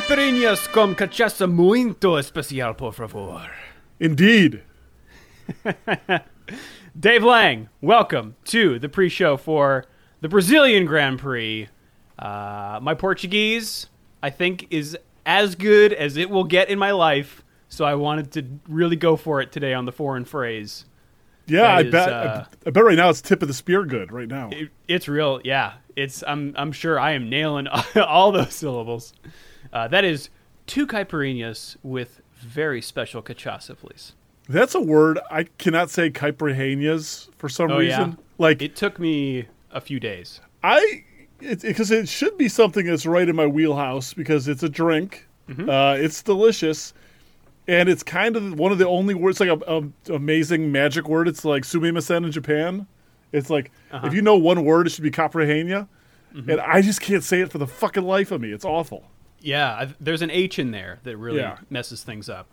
Caipirinhas com cachaça muito especial, por favor. Indeed. Dave Lang, welcome to the pre-show for the Brazilian Grand Prix. Uh, my Portuguese, I think, is as good as it will get in my life, so I wanted to really go for it today on the foreign phrase. Yeah, That I is, bet. uh, I, I bet right now it's tip of the spear good right now. It, it's real, yeah. It's I'm I'm sure I am nailing all those syllables. Uh, that is two caipirinhas with very special cachaça, please. That's a word I cannot say caipirinhas for some Oh, yeah? reason. Like It took me a few days. I, because it, should be something that's right in my wheelhouse because it's a drink. Mm-hmm. Uh, it's delicious, and it's kind of one of the only words like a, amazing magic word. It's like sumimasen in Japan. It's like Uh-huh. if you know one word, it should be caipirinha, Mm-hmm. and I just can't say it for the fucking life of me. It's awful. Yeah, i there's an H in there that really Yeah. messes things up.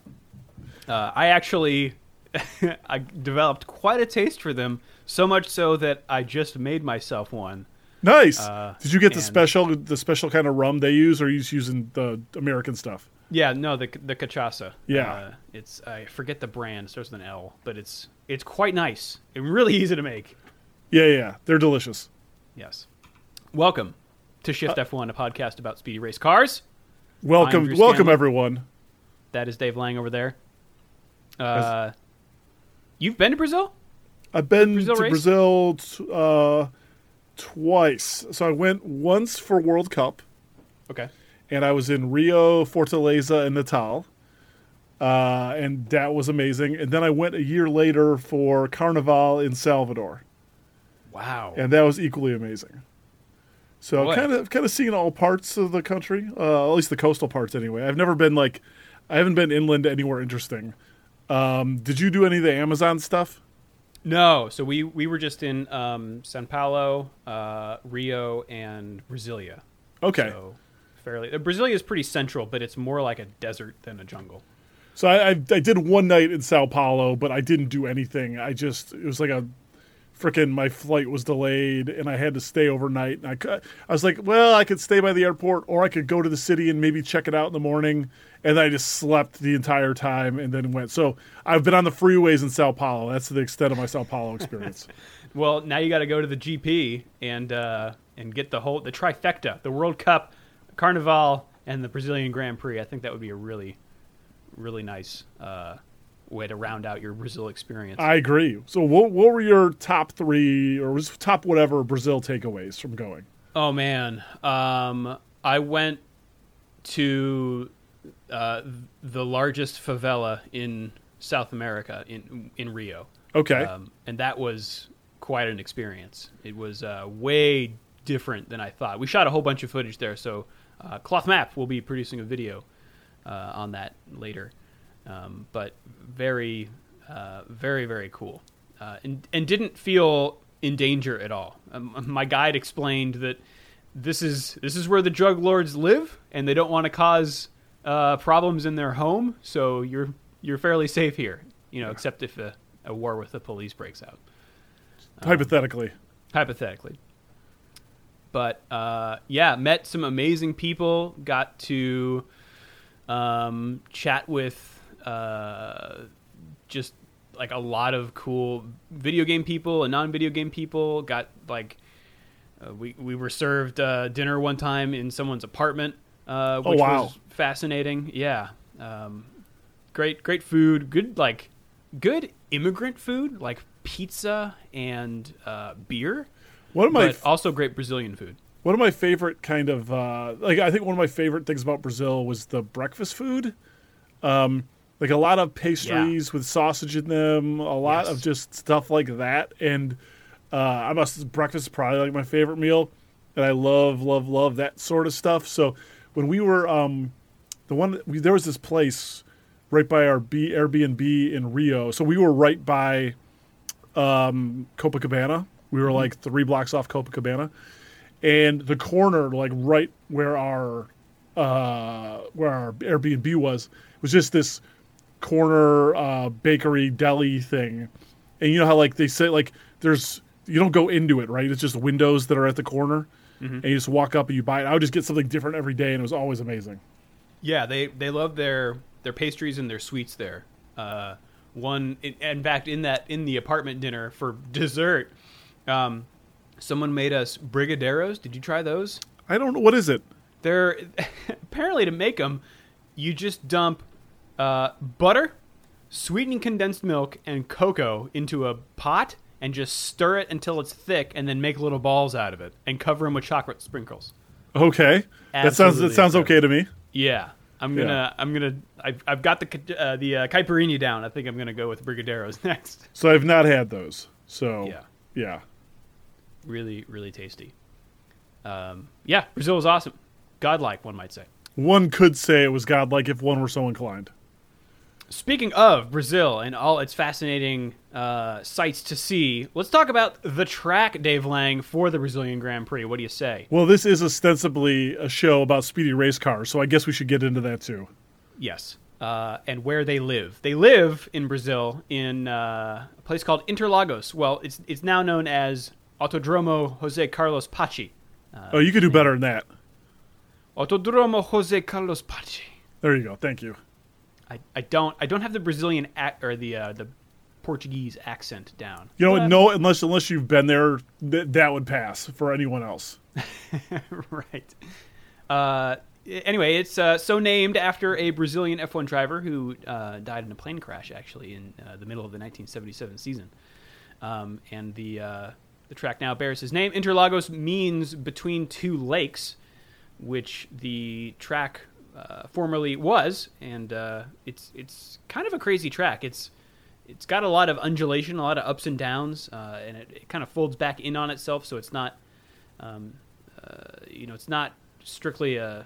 Uh, I actually I developed quite a taste for them, so much so that I just made myself one. Nice. Uh, Did you get the special the special kind of rum they use, or are you just using the American stuff? Yeah, no, the the cachaça. Yeah. uh, it's I forget the brand. It starts with an L, but it's it's quite nice and really easy to make. Yeah, yeah, they're delicious. Yes. Welcome to Shift F1, a podcast about speedy race cars. Welcome, welcome Scanlon. everyone. That is Dave Lang over there. Uh, you've been to Brazil? I've been Brazil to race? Brazil t- uh, twice. So I went once for World Cup, Okay. and I was in Rio, Fortaleza, and Natal, uh, and that was amazing. And then I went a year later for Carnival in Salvador, Wow. and that was equally amazing. So kind of kind of seen all parts of the country, uh, at least the coastal parts anyway. I've never been like, I haven't been inland anywhere interesting. Um, did you do any of the Amazon stuff? No, so we we were just in um, Sao Paulo, uh, Rio, and Brasilia. Okay. So fairly, uh, Brasilia is pretty central, but it's more like a desert than a jungle. So I, I, I did one night in Sao Paulo, but I didn't do anything. I just it was like a freaking my flight was delayed and I had to stay overnight. And I I was like, well, I could stay by the airport or I could go to the city and maybe check it out in the morning. And I just slept the entire time and then went. So I've been on the freeways in Sao Paulo. That's the extent of my Sao Paulo experience. Well, now you got to go to the GP and uh, and get the whole the trifecta: the World Cup, Carnival, and the Brazilian Grand Prix. I think that would be a really, really nice uh, way to round out your Brazil experience. I agree. So what what were your top three or was top whatever Brazil takeaways from going? Oh man, um, I went to uh, the largest favela in South America in in Rio, Okay. um, and that was quite an experience. It was uh, way different than I thought. We shot a whole bunch of footage there, so uh, Cloth Map will be producing a video uh, on that later. Um, but very, uh, very, very cool, uh, and and didn't feel in danger at all. Um, my guide explained that this is this is where the drug lords live, and they don't want to cause uh, problems in their home, so you're you're fairly safe here. You know, except if a, a war with the police breaks out Hypothetically. hypothetically. But uh, yeah, met some amazing people. Got to um, chat with uh, just like a lot of cool video game people and non-video game people. Got like uh, we we were served uh, dinner one time in someone's apartment, uh, Oh, which wow. was fascinating. Yeah, um, great great food. Good like good immigrant food like pizza and uh, beer, One of my but also great Brazilian food. One of my favorite kind of uh, like I think one of my favorite things about Brazil was the breakfast food. Um, like a lot of pastries with sausage in them, a lot Yes. of just stuff like that, and uh, I must breakfast is probably like my favorite meal, and I love love love that sort of stuff. So when we were um, the one we, there was this place right by our B, Airbnb in Rio, so we were right by um, Copacabana. We were like three blocks off Copacabana, and the corner, like right where our uh, where our Airbnb was, was just this corner uh, bakery deli thing. And you know how like they say like there's you don't go into it right? It's just windows that are at the corner, and you just walk up and you buy it. I would just get something different every day, and it was always amazing. Yeah, they they love their their pastries and their sweets there. Uh, one, in, in fact, in that in the apartment dinner for dessert, um, someone made us brigadeiros. Did you try those? I don't know what is it. They're apparently to make them, you just dump uh, butter, sweetened condensed milk, and cocoa into a pot and just stir it until it's thick, and then make little balls out of it and cover them with chocolate sprinkles. Okay, that sounds that Absolutely sounds okay to me. Yeah, I'm gonna I'm gonna I've, I've got the uh, the uh, caipirinha down. I think I'm gonna go with brigadeiros next. So I've not had those. So Yeah. yeah. Really really tasty. Um, yeah, Brazil was awesome, godlike one might say. One could say it was godlike if one were so inclined. Speaking of Brazil and all its fascinating uh, sights to see, let's talk about the track, Dave Lang, for the Brazilian Grand Prix. What do you say? Well, this is ostensibly a show about speedy race cars, so I guess we should get into that too. Yes. Uh, and where they live. They live in Brazil in uh, a place called Interlagos. Well, it's it's now known as Autodromo Jose Carlos Pace. oh, you could do better than that. Autodromo Jose Carlos Pace. There you go. Thank you. I, I don't I don't have the Brazilian ac- or the uh, the Portuguese accent down. You know But- what? No, unless unless you've been there, th- that would pass for anyone else. right. Uh, anyway, it's uh, so named after a Brazilian F1 driver who uh, died in a plane crash, actually, in uh, the middle of the 1977 season. Um, and the uh, the track now bears his name. Interlagos means between two lakes, which the track uh, formerly was, and uh, it's it's kind of a crazy track. It's it's got a lot of undulation, a lot of ups and downs, uh, and it, it kind of folds back in on itself, so it's not um, uh, you know, it's not strictly a,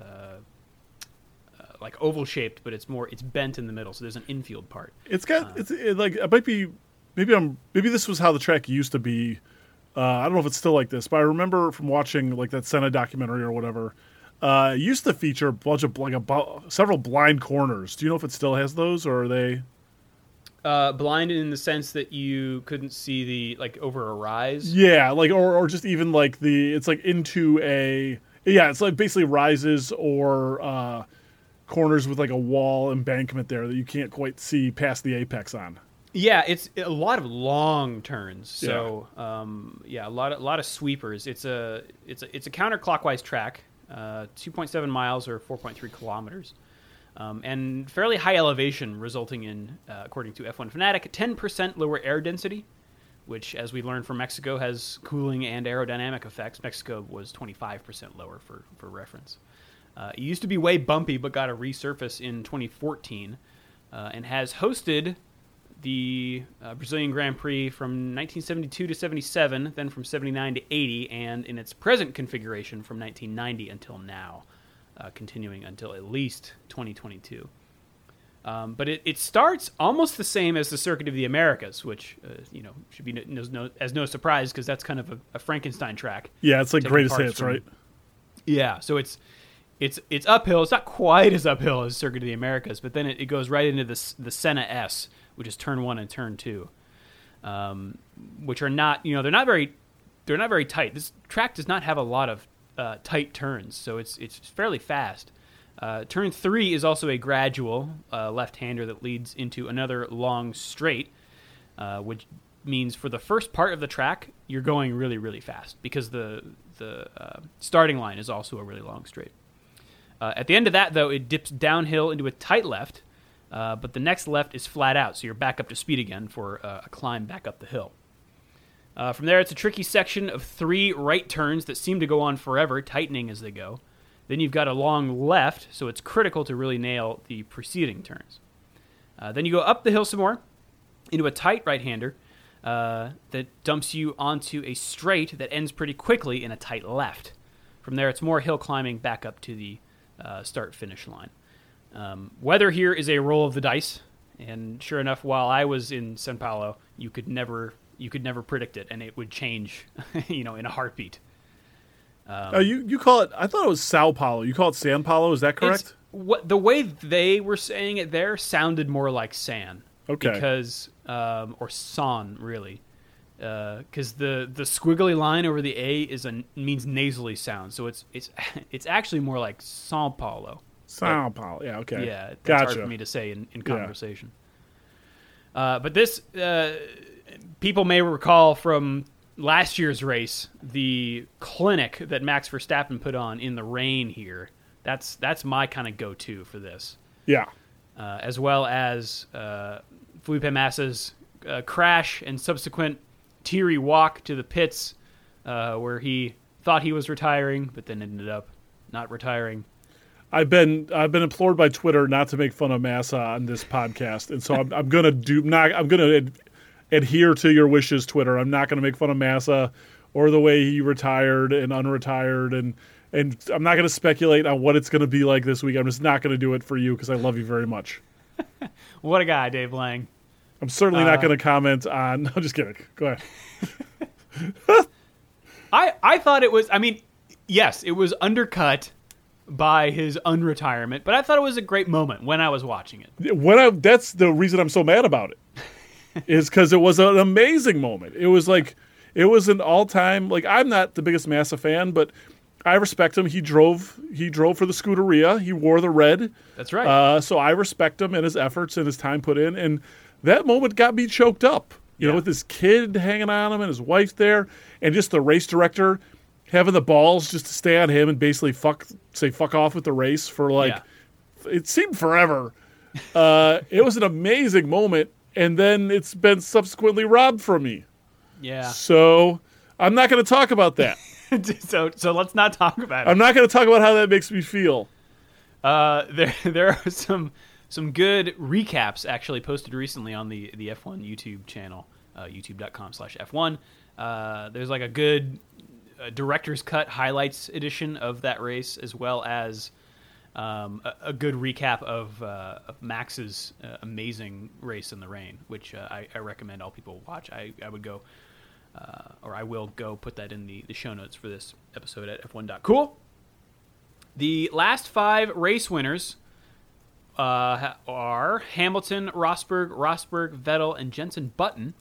uh, uh, like oval shaped, but it's more it's bent in the middle. So there's an infield part. It's got it's it, like it might be maybe I'm maybe this was how the track used to be. Uh, I don't know if it's still like this, but I remember from watching like that Senna documentary or whatever. Uh, used to feature a bunch of like a, several blind corners. Do you know if it still has those, or are they? Uh, blind in the sense that you couldn't see the like over a rise. Yeah, like or or just even like the it's like into a yeah, it's like basically rises or uh, corners with like a wall embankment there that you can't quite see past the apex on. Yeah, it's a lot of long turns. So um, yeah, a lot of a lot of sweepers. It's a it's a it's a counterclockwise track, uh, 2.7 miles or 4.3 kilometers, um, and fairly high elevation, resulting in, uh, according to F1 Fanatic, 10% lower air density, which, as we learned from Mexico, has cooling and aerodynamic effects. Mexico was 25% lower for for reference. Uh, it used to be way bumpy, but got a resurface in 2014, uh, and has hosted the uh, Brazilian Grand Prix from 1972 to 77, then from 79 to 80, and in its present configuration from 1990 until now, uh, continuing until at least 2022. Um, but it, it starts almost the same as the Circuit of the Americas, which uh, you know should be no, no, as no surprise because that's kind of a, a Frankenstein track. Yeah, it's like greatest hits, from- right? Yeah, so it's it's it's uphill. It's not quite as uphill as Circuit of the Americas, but then it, it goes right into the the Senna S, which is turn one and turn two, um, which are not you know they're not very they're not very tight. This track does not have a lot of uh, tight turns, so it's it's fairly fast. Uh, turn three is also a gradual uh, left-hander that leads into another long straight, uh, which means for the first part of the track you're going really really fast because the the uh, starting line is also a really long straight. Uh, at the end of that, though, it dips downhill into a tight left, uh, but the next left is flat out, so you're back up to speed again for uh, a climb back up the hill. Uh, from there, it's a tricky section of three right turns that seem to go on forever, tightening as they go. Then you've got a long left, so it's critical to really nail the preceding turns. Uh, then you go up the hill some more into a tight right hander uh, that dumps you onto a straight that ends pretty quickly in a tight left. From there, it's more hill climbing back up to the start finish line. Um, weather here is a roll of the dice, and sure enough, while I was in Sao Paulo, you could never you could never predict it, and it would change, you know, in a heartbeat. Um, Oh, you you call it? I thought it was Sao Paulo. You call it San Paulo? Is that correct? What the way they were saying it there sounded more like San. Okay. Because um, or San really, because the the squiggly line over the A is a means nasally sound, so it's it's it's actually more like Sao Paulo. Sao Paulo. Yeah, okay. Yeah, that's gotcha. hard for me to say in, in Yeah. conversation. Uh, but this, uh, people may recall from last year's race the clinic that Max Verstappen put on in the rain here. That's that's my kind of go-to for this, Yeah. uh, as well as uh, Felipe Massa's uh, crash and subsequent teary walk to the pits, uh, where he thought he was retiring, but then ended up not retiring. I've been I've been implored by Twitter not to make fun of Massa on this podcast, and so I'm, I'm gonna do not I'm gonna ad, adhere to your wishes, Twitter. I'm not gonna make fun of Massa or the way he retired and unretired, and and I'm not gonna speculate on what it's gonna be like this week. I'm just not gonna do it for you because I love you very much. What a guy, Dave Lang. I'm certainly not Uh, gonna comment on. No, just kidding. Go ahead. I I thought it was. I mean, yes, it was undercut by his unretirement, but I thought it was a great moment when I was watching it. when I that's the reason I'm so mad about it is because it was an amazing moment. It was like it was an all time like I'm not the biggest Massa fan, but I respect him. He drove he drove for the Scuderia. He wore the red, That's right. uh, so I respect him and his efforts and his time put in. And that moment got me choked up. You Yeah. know, with his kid hanging on him and his wife there, and just the race director having the balls just to stay on him and basically fuck say fuck off with the race for like Yeah. it seemed forever. Uh, it was an amazing moment, and then it's been subsequently robbed from me. yeah. So I'm not going to talk about that. so so let's not talk about it. I'm not going to talk about how that makes me feel. Uh, there there are some some good recaps actually posted recently on the the F1 YouTube channel, uh, YouTube.com/f1. Uh, there's like a good uh, director's cut highlights edition of that race, as well as um, a, a good recap of, uh, of Max's uh, amazing race in the rain, which uh, I, I recommend all people watch. I, I would go, uh, or I will go put that in the, the show notes for this episode at f1.cool. The last five race winners uh, are Hamilton, Rosberg, Rosberg, Vettel, and Jenson Button.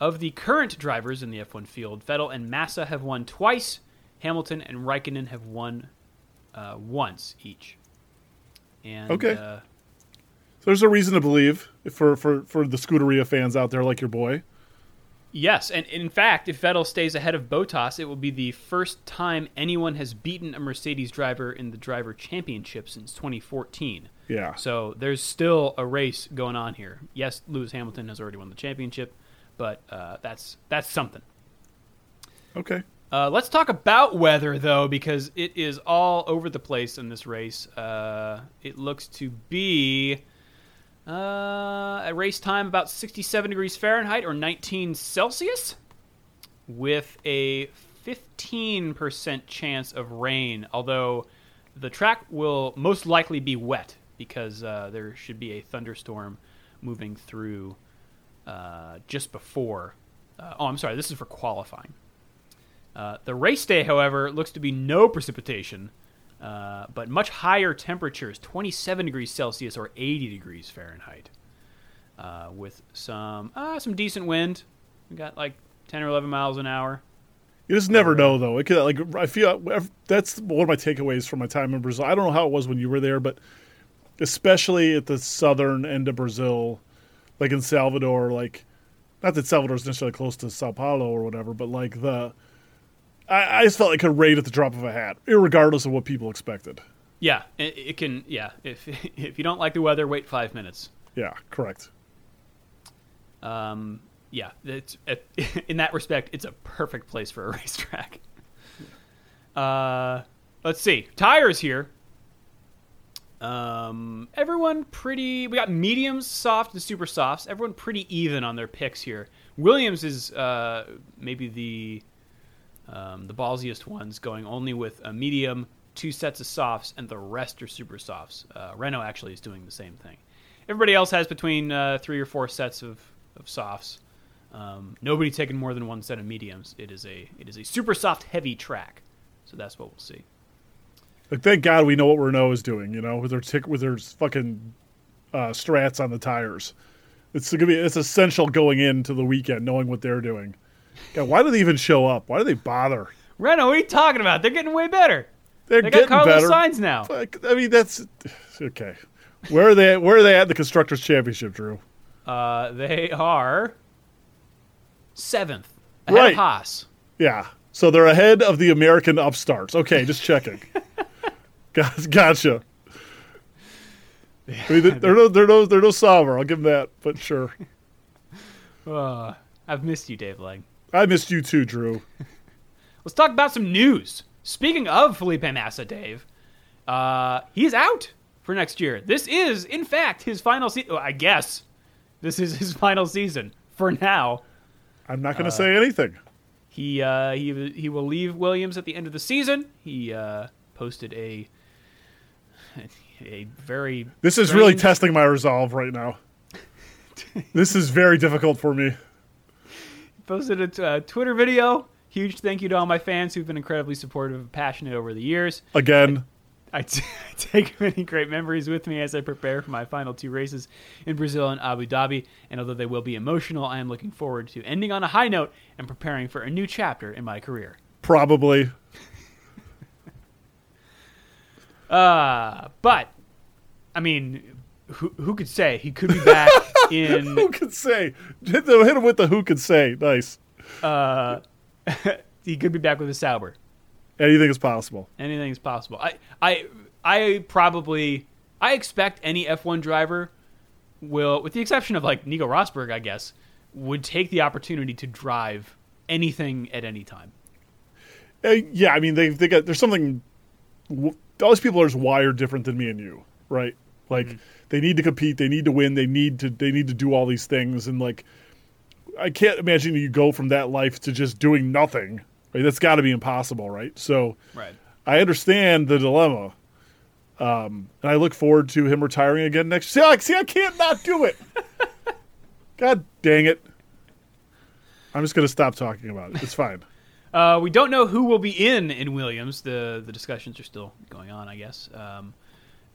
Of the current drivers in the F1 field, Vettel and Massa have won twice. Hamilton and Raikkonen have won uh, once each. And Okay. uh, So there's a reason to believe for, for, for the Scuderia fans out there like your boy. Yes, and in fact, if Vettel stays ahead of Bottas, it will be the first time anyone has beaten a Mercedes driver in the driver championship since 2014. Yeah. So there's still a race going on here. Yes, Lewis Hamilton has already won the championship, but uh, that's that's something. Okay. Uh, let's talk about weather though, because it is all over the place in this race. Uh, it looks to be uh, at race time about 67 degrees Fahrenheit or 19 Celsius, with a 15% chance of rain. Although the track will most likely be wet because uh, there should be a thunderstorm moving through uh, just before. Uh, oh, I'm sorry. This is for qualifying. Uh, the race day, however, looks to be no precipitation, uh, but much higher temperatures 27 degrees Celsius or 80 degrees Fahrenheit, uh, with some uh, some decent wind. We got like 10 or 11 miles an hour. You just never know, though. It could, like I feel that's one of my takeaways from my time in Brazil. I don't know how it was when you were there, but especially at the southern end of Brazil, like in Salvador, like not that Salvador's necessarily close to Sao Paulo or whatever, but like the I, I just felt like a raid at the drop of a hat, regardless of what people expected. Yeah, it, it can. Yeah, if if you don't like the weather, wait five minutes. Yeah, correct. Um, yeah, it's in that respect, it's a perfect place for a racetrack. Uh, let's see, tires here. Um, everyone pretty. We got mediums, soft, and super softs. Everyone pretty even on their picks here. Williams is uh, maybe the um, the ballsiest ones, going only with a medium, two sets of softs, and the rest are super softs. Uh, Renault actually is doing the same thing. Everybody else has between uh, three or four sets of, of softs. Um, nobody taking more than one set of mediums. It is a it is a super soft heavy track, so that's what we'll see. Like, thank God we know what Renault is doing. You know, with their tick, with their fucking uh, strats on the tires. It's gonna be it's essential going into the weekend knowing what they're doing. God, why do they even show up? Why do they bother? Renault, what are you talking about? They're getting way better. They're They got getting Carlos better. Sainz now. Like, I mean, that's okay. Where are they? Where are they at the constructors' championship, Drew? Uh, they are seventh, ahead Right. of Haas. Yeah. So they're ahead of the American upstarts. Okay, just checking. Got- gotcha. I mean, they're, they're no, they're no, they're no Sauber. I'll give them that. But sure, Uh, I've missed you, Dave Lang. I missed you too, Drew. Let's talk about some news. Speaking of Felipe Massa, Dave, uh, he's out for next year. This is, in fact, his final season. I guess this is his final season for now. I'm not going to say anything. He uh, he he will leave Williams at the end of the season. He uh, posted a a very This is really testing my resolve right now. this is very difficult for me. posted a t- uh, Twitter video. Huge thank you to all my fans who've been incredibly supportive and passionate over the years. Again, I, t- I take many great memories with me as I prepare for my final two races in Brazil and Abu Dhabi. And although they will be emotional, I am looking forward to ending on a high note and preparing for a new chapter in my career. probably. Uh, but I mean, who who could say he could be back in? Who could say? Hit, the, hit him with the who could say. Nice. Uh, he could be back with a Sauber. Anything is possible. Anything is possible. I I I probably I expect any F1 driver will, with the exception of like Nico Rosberg, I guess, would take the opportunity to drive anything at any time. Uh, yeah, I mean they they got there's something. w- All these people are just wired different than me and you, right? Like they need to compete, they need to win, they need to they need to do all these things, and like I can't imagine you go from that life to just doing nothing. Right? That's got to be impossible, right? So Right. I understand the dilemma, um, and I look forward to him retiring again next. See, I, see, I can't not do it. God dang it! I'm just gonna stop talking about it. It's fine. Uh, we don't know who will be in in Williams. The the discussions are still going on, I guess. Um,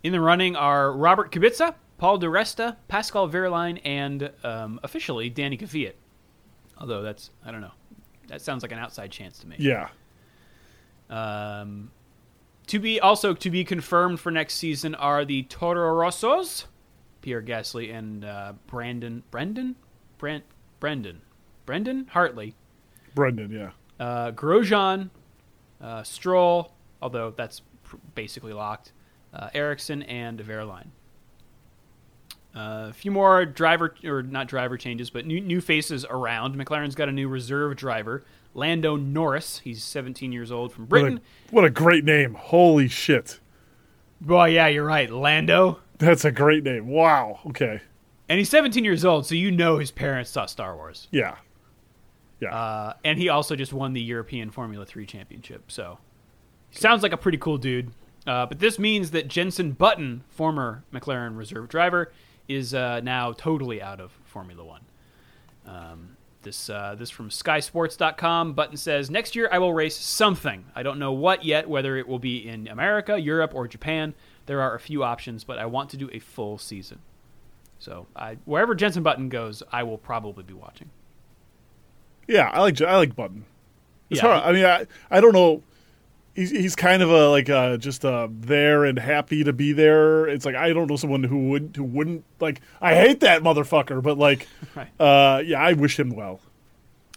in the running are Robert Kubica, Paul Di Resta, Pascal Wehrlein, and um, officially Danny Kvyat. Although that's I don't know. That sounds like an outside chance to me. Yeah. Um, to be also to be confirmed for next season are the Toro Rossos, Pierre Gasly and uh, Brandon Brendan Brent Brendan Brendan Hartley, Brendan, yeah. Uh, Grosjean, uh, Stroll, although that's pr- basically locked, uh, Ericsson and Wehrlein. Uh, a few more driver or not driver changes, but new new faces around. McLaren's got a new reserve driver, Lando Norris. He's 17 years old from What Britain. a, what a great name. Holy shit. Well, yeah, you're right, Lando. That's a great name. Wow. Okay. And he's 17 years old, so you know his parents saw Star Wars. Yeah. Yeah. Uh, and he also just won the European Formula 3 championship. So sounds like a pretty cool dude. Uh, but this means that Jenson Button, former McLaren reserve driver, is uh, now totally out of Formula One. Um, this uh, this from SkySports.com. Button says next year I will race something. I don't know what yet, whether it will be in America, Europe, or Japan. There are a few options, but I want to do a full season. So I, wherever Jenson Button goes, I will probably be watching. Yeah. I like I like Button. It's Yeah. hard. I mean, I I don't know. He's he's kind of a like uh just uh there and happy to be there. It's like I don't know someone who would who wouldn't like. I hate that motherfucker, but like, Right. uh, yeah, I wish him well.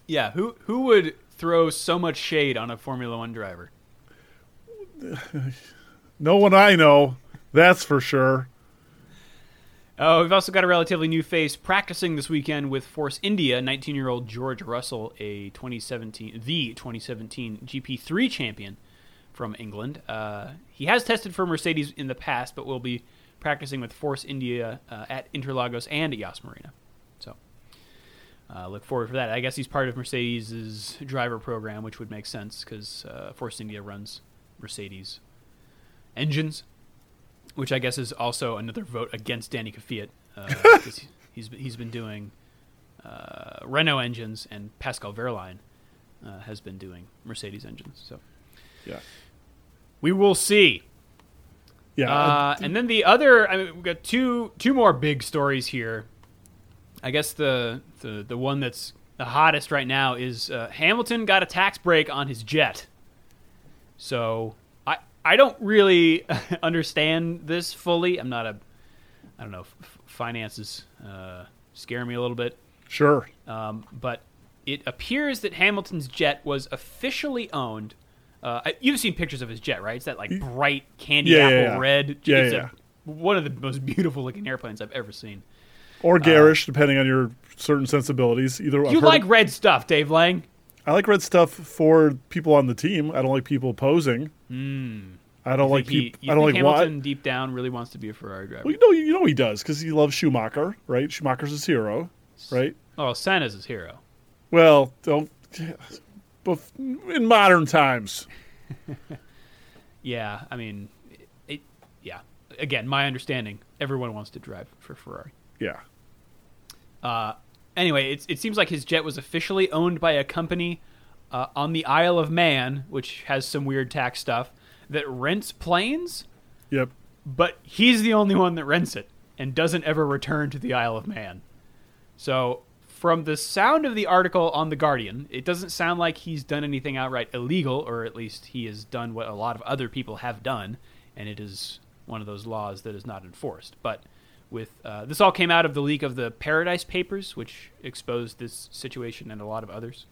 Yeah, who who would throw so much shade on a Formula One driver? No one I know, that's for sure. Oh, we've also got a relatively new face practicing this weekend with Force India. 19-year-old George Russell, a 2017 the 2017 GP3 champion from England. Uh, he has tested for Mercedes in the past, but will be practicing with Force India uh, at Interlagos and at Yas Marina. So, uh, look forward for that. I guess he's part of Mercedes' driver program, which would make sense because uh, Force India runs Mercedes engines which I guess is also another vote against Danny Kvyat. Uh, he's he's been doing uh, Renault engines, and Pascal Wehrlein uh, has been doing Mercedes engines. So Yeah, we will see. yeah. Uh, and then the other, I mean, we've got two two more big stories here. I guess the the the one that's the hottest right now is uh, Hamilton got a tax break on his jet. So I don't really understand this fully. I'm not a, I don't know, f- finances uh, scare me a little bit. Sure. Um, but it appears that Hamilton's jet was officially owned. Uh, you've seen pictures of his jet, right? It's that like bright candy Yeah, apple yeah. red. Yeah, it's a- yeah. one of the most beautiful looking airplanes I've ever seen. Or garish, depending on your certain sensibilities. Either I've You heard- like red stuff, Dave Lang? I like red stuff for people on the team. I don't like people posing. I don't like people. I don't like think what. Deep down really wants to be a Ferrari driver. Well, you know, you know he does because he loves Schumacher, right? Schumacher's his hero, right? Oh, Senna's his hero. Well, don't. But in modern times, Yeah, I mean, it, it, yeah. Again, my understanding, everyone wants to drive for Ferrari. yeah. Uh, anyway, it's, it seems like his jet was officially owned by a company uh, on the Isle of Man, which has some weird tax stuff, that rents planes, Yep. but he's the only one that rents it and doesn't ever return to the Isle of Man. So, from the sound of the article on The Guardian, it doesn't sound like he's done anything outright illegal, or at least he has done what a lot of other people have done, and it is one of those laws that is not enforced. But with uh, this all came out of the leak of the Paradise Papers, which exposed this situation and a lot of others.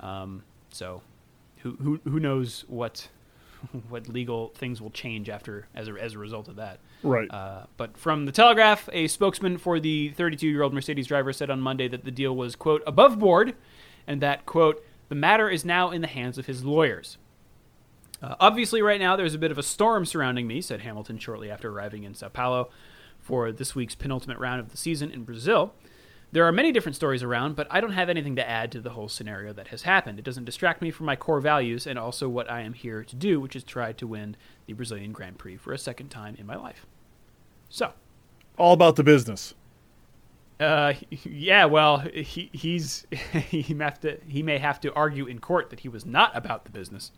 Um, so, who who who knows what what legal things will change after as a, as a result of that? Right. Uh, but from the Telegraph, a spokesman for the 32 year old Mercedes driver said on Monday that the deal was, quote, above board, and that, quote, the matter is now in the hands of his lawyers. Uh, obviously, right now, there's a bit of a storm surrounding me, said Hamilton shortly after arriving in Sao Paulo for this week's penultimate round of the season in Brazil. There are many different stories around, but I don't have anything to add to the whole scenario that has happened. It doesn't distract me from my core values and also what I am here to do, which is try to win the Brazilian Grand Prix for a second time in my life. So, All about the business. uh, yeah, well, he he's he may have to he may have to argue in court that he was not about the business.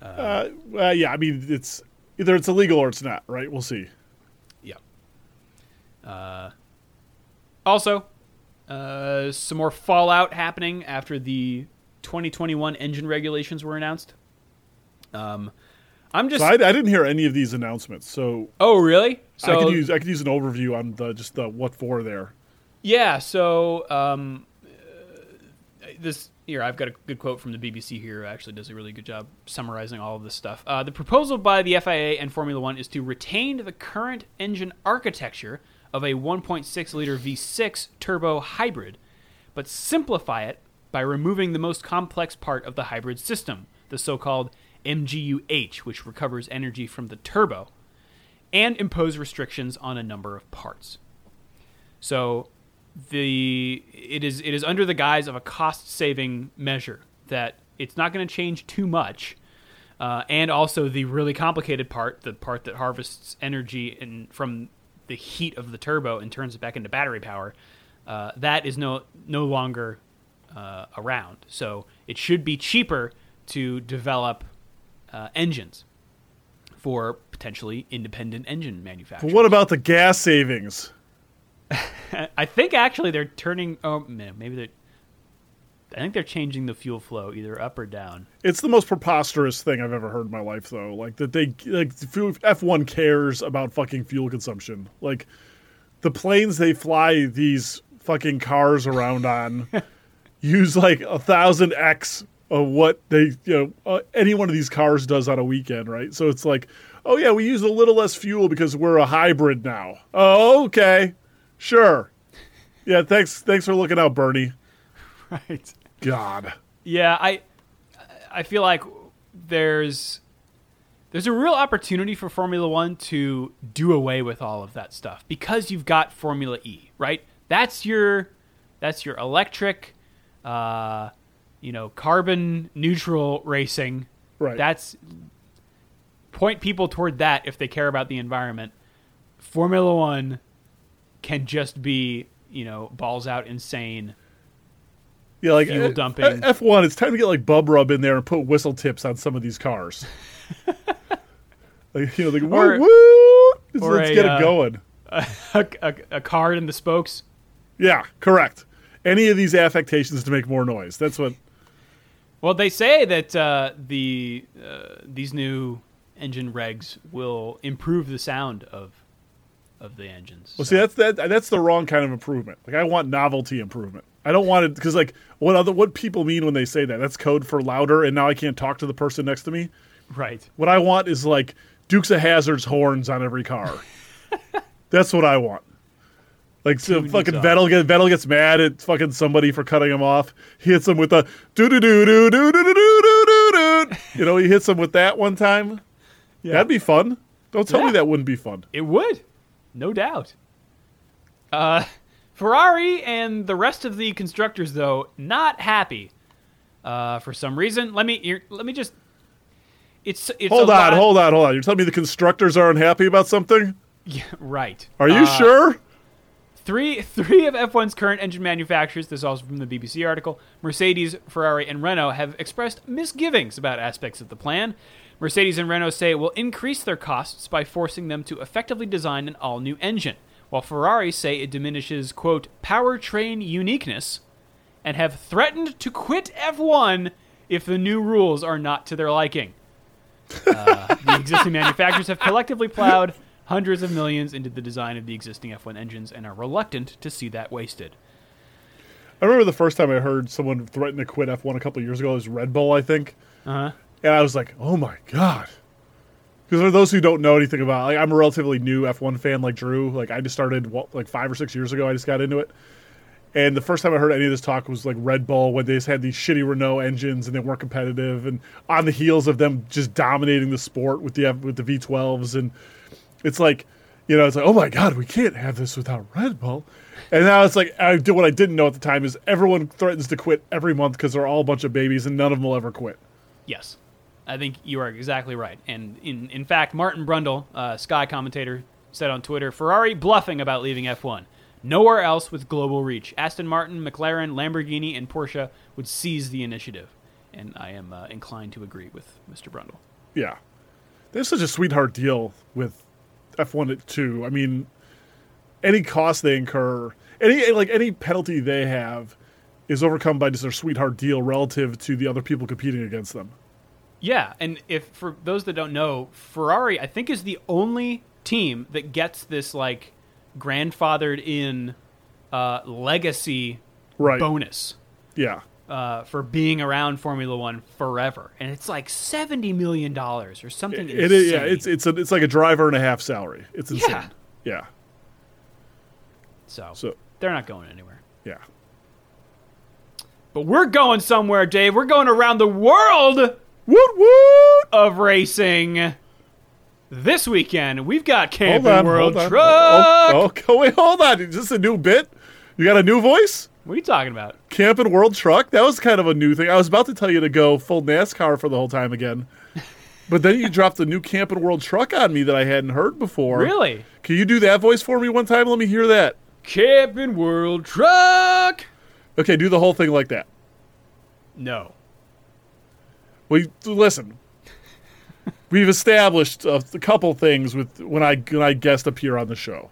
Uh, well, yeah. I mean, it's either it's illegal or it's not. Right. We'll see. Uh, also, uh, some more fallout happening after the 2021 engine regulations were announced. Um, I'm just. So I, I didn't hear any of these announcements. So, oh, really? So I could use I could use an overview on the just the what for there. Yeah, so um, uh, this here I've got a good quote from the BBC here. Who actually, does a really good job summarizing all of this stuff. Uh, the proposal by the FIA and Formula One is to retain the current engine architecture of a 1.6 liter V6 turbo hybrid, but simplify it by removing the most complex part of the hybrid system, the so-called MGU-H, which recovers energy from the turbo, and impose restrictions on a number of parts. So the it is it is under the guise of a cost saving measure that it's not going to change too much. Uh, and also the really complicated part, the part that harvests energy in, from the heat of the turbo and turns it back into battery power, uh, that is no no longer uh, around. So it should be cheaper to develop uh, engines for potentially independent engine manufacturers. But what about the gas savings? I think actually they're turning. Oh, man, maybe they're. I think they're changing the fuel flow either up or down. It's the most preposterous thing I've ever heard in my life, though. Like that they like F one cares about fucking fuel consumption. Like the planes they fly these fucking cars around on use like a thousand x of what they you know uh, any one of these cars does on a weekend, right? So it's like, oh yeah, we use a little less fuel because we're a hybrid now. Oh okay, sure. Yeah, thanks. Thanks for looking out, Bernie. Right. God. Yeah, I. I feel like there's there's a real opportunity for Formula One to do away with all of that stuff because you've got Formula E, right? That's your that's your electric, uh, you know, carbon neutral racing. Right. That's point people toward that if they care about the environment. Formula One can just be, you know, balls out insane. Yeah, like fuel dumping. F one. It's time to get like bub rub in there and put whistle tips on some of these cars. like you know, like woo woo. Let's, let's a, get uh, it going. A, a, a card in the spokes. Yeah, correct. Any of these affectations to make more noise. That's what. Well, they say that uh, the uh, these new engine regs will improve the sound of of the engines. Well, So- see, that's that. That's the wrong kind of improvement. Like, I want novelty improvement. I don't want it because, like, what other what people mean when they say that? That's code for louder, and now I can't talk to the person next to me. right. What I want is like Dukes of Hazzard's horns on every car. that's what I want. Like, so fucking Vettel, get, Vettel gets mad at fucking somebody for cutting him off. He hits him with a do do do do do do do do do do. You know, he hits him with that one time. Yeah. That'd be fun. Don't tell Yeah. me that wouldn't be fun. It would, no doubt. Uh, Ferrari and the rest of the constructors, though, not happy. Uh, for some reason, let me let me just. It's it's Hold on, lot- hold on, hold on. You're telling me the constructors are unhappy about something? Yeah, right. Are you Uh, sure? Three three of F1's current engine manufacturers, this is also from the BBC article, Mercedes, Ferrari, and Renault have expressed misgivings about aspects of the plan. Mercedes and Renault say it will increase their costs by forcing them to effectively design an all-new engine, while Ferrari say it diminishes quote powertrain uniqueness and have threatened to quit F1 if the new rules are not to their liking. Uh, the existing manufacturers have collectively plowed hundreds of millions into the design of the existing F1 engines and are reluctant to see that wasted. I remember the first time I heard someone threaten to quit F1 a couple years ago. It was Red Bull, I think. Uh huh. And I was like, oh my God. Because for those who don't know anything about like I'm a relatively new F1 fan like Drew. Like I just started what, like five or six years ago. I just got into it. And the first time I heard any of this talk was like Red Bull when they just had these shitty Renault engines and they weren't competitive and on the heels of them just dominating the sport with the with the V12s and it's like you know it's like oh my god we can't have this without Red Bull. And now it's like I did what I didn't know at the time is everyone threatens to quit every month because they're all a bunch of babies and none of them will ever quit. Yes, I think you are exactly right. And in in fact, Martin Brundle, uh, Sky commentator, said on Twitter, "Ferrari bluffing about leaving F1. Nowhere else with global reach. Aston Martin, McLaren, Lamborghini, and Porsche would seize the initiative." And I am uh, inclined to agree with Mr. Brundle. Yeah. There's such a sweetheart deal with F1 too. I mean, any cost they incur, any like any penalty they have is overcome by just their sweetheart deal relative to the other people competing against them. Yeah, and if for those that don't know, Ferrari I think is the only team that gets this like grandfathered in uh, legacy Right. bonus Yeah. uh, for being around Formula One forever, and it's like seventy million dollars or something. It is yeah, it's it's a, it's like a driver and a half salary. It's insane. Yeah. Yeah. so, So, they're not going anywhere. yeah. But we're going somewhere, Dave. We're going around the world Woot woot. of racing. This weekend, we've got Camping on. World on. Oh, Truck. Oh, oh, oh, wait, hold on. Is this a new bit? You got a new voice? What are you talking about? Camping World Truck. That was kind of a new thing. I was about to tell you to go full NASCAR for the whole time again. But then you dropped the new Camping World Truck on me that I hadn't heard before. Really? Can you do that voice for me one time? Let me hear that. Camping World Truck. Okay, do the whole thing like that. No. You- listen. We've established a, a couple things with when I when I guest appear on the show.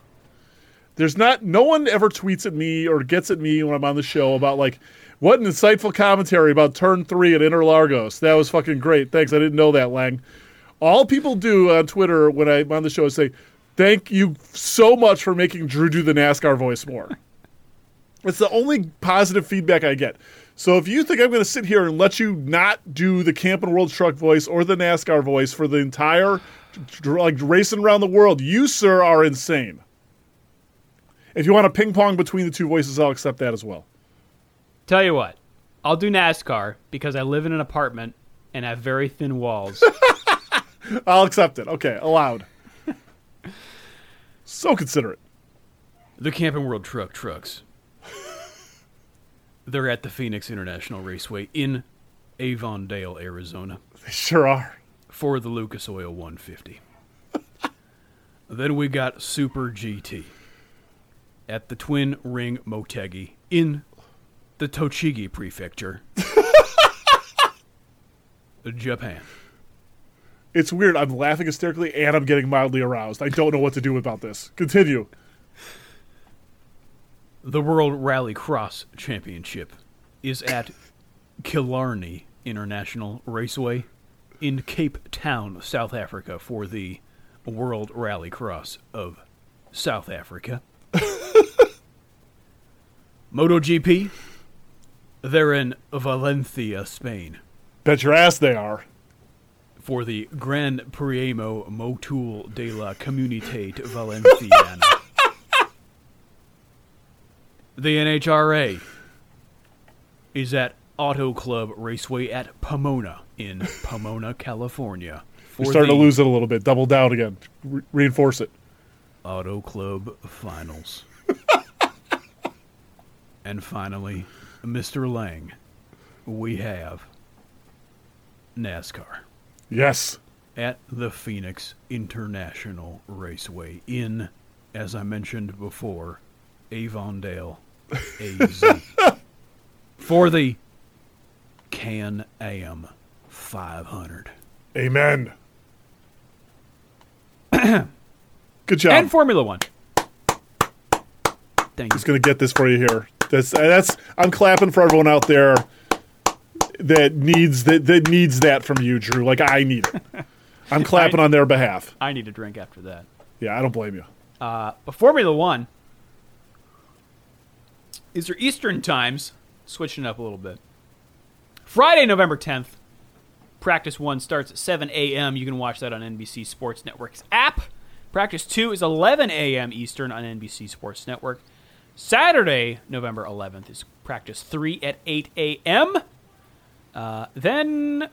There's not no one ever tweets at me or gets at me when I'm on the show about like what an insightful commentary about turn three at Interlagos. That was fucking great. Thanks. I didn't know that, Lang. All people do on Twitter when I'm on the show is say, "Thank you so much for making Drew do the NASCAR voice more." It's the only positive feedback I get. So if you think I'm going to sit here and let you not do the Camping World Truck voice or the NASCAR voice for the entire like racing around the world, you sir are insane. If you want to ping pong between the two voices, I'll accept that as well. Tell you what, I'll do NASCAR because I live in an apartment and have very thin walls. I'll accept it. Okay, allowed. so considerate. the Camping World Truck trucks. They're at the Phoenix International Raceway in Avondale, Arizona, They sure are. for the Lucas Oil 150. then we got Super GT at the Twin Ring Motegi in the Tochigi Prefecture, Japan. It's weird. I'm laughing hysterically and I'm getting mildly aroused. I don't know what to do about this. Continue. The World Rally Cross Championship is at Killarney, International Raceway in Cape Town, South Africa, for the World Rallycross of South Africa. MotoGP, they're in Valencia, Spain, Bet your ass they are. for the Gran Premio Motul de la Comunitat Valenciana. The NHRA is at Auto Club Raceway at Pomona in Pomona, California. You're starting to lose it a little bit. Double down again. Re- reinforce it. Auto Club Finals. and finally, Mr. Lang, we have NASCAR Yes. at the Phoenix International Raceway in, as I mentioned before, Avondale, AZ. for the Can Am 500. Amen. Good job. And Formula One. Thank you. He's going to get this for you here. That's that's. I'm clapping for everyone out there that needs that that needs that from you, Drew. Like I need it. I'm clapping on their behalf. I need a drink after that. Yeah, I don't blame you. Uh, but Formula One is your Eastern times, switching up a little bit. Friday, November 10th, Practice 1 starts at 7 a.m. You can watch that on NBC Sports Network's app. Practice 2 is 11 a.m. Eastern on NBC Sports Network. Saturday, November 11th, is Practice 3 at 8 a.m. Uh, then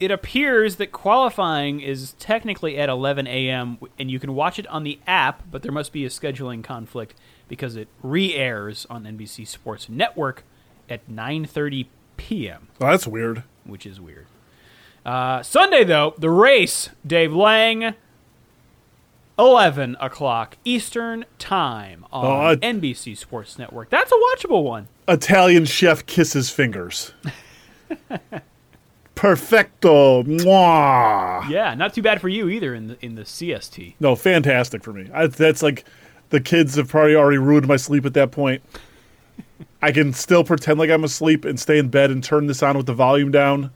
it appears that qualifying is technically at 11 a.m. and you can watch it on the app, but there must be a scheduling conflict because it re-airs on NBC Sports Network at 9:30 p.m., Oh, that's weird. which is weird. Uh, Sunday though, the race, Dave Lang, 11 o'clock Eastern time on Oh, I- NBC Sports Network. That's a watchable one. Italian chef kisses fingers. Perfecto. Mwah. Yeah, not too bad for you either in the in the CST. No, fantastic for me. I, that's like the kids have probably already ruined my sleep at that point. I can still pretend like I'm asleep and stay in bed and turn this on with the volume down.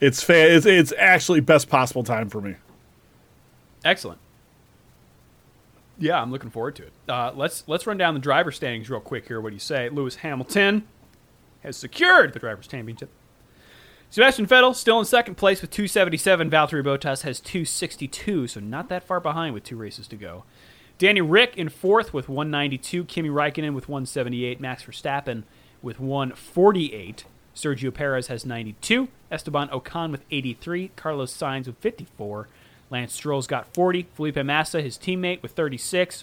It's fa- it's, it's actually best possible time for me. Excellent. Yeah, I'm looking forward to it. Uh, let's let's run down the driver standings real quick here. What do you say? Lewis Hamilton has secured the drivers' championship. Sebastian Vettel still in second place with 277. Valtteri Bottas has 262, so not that far behind with two races to go. Danny Ric in fourth with 192. Kimi Raikkonen with 178. Max Verstappen with 148. Sergio Perez has 92. Esteban Ocon with 83. Carlos Sainz with 54. Lance Stroll's got 40. Felipe Massa, his teammate, with 36.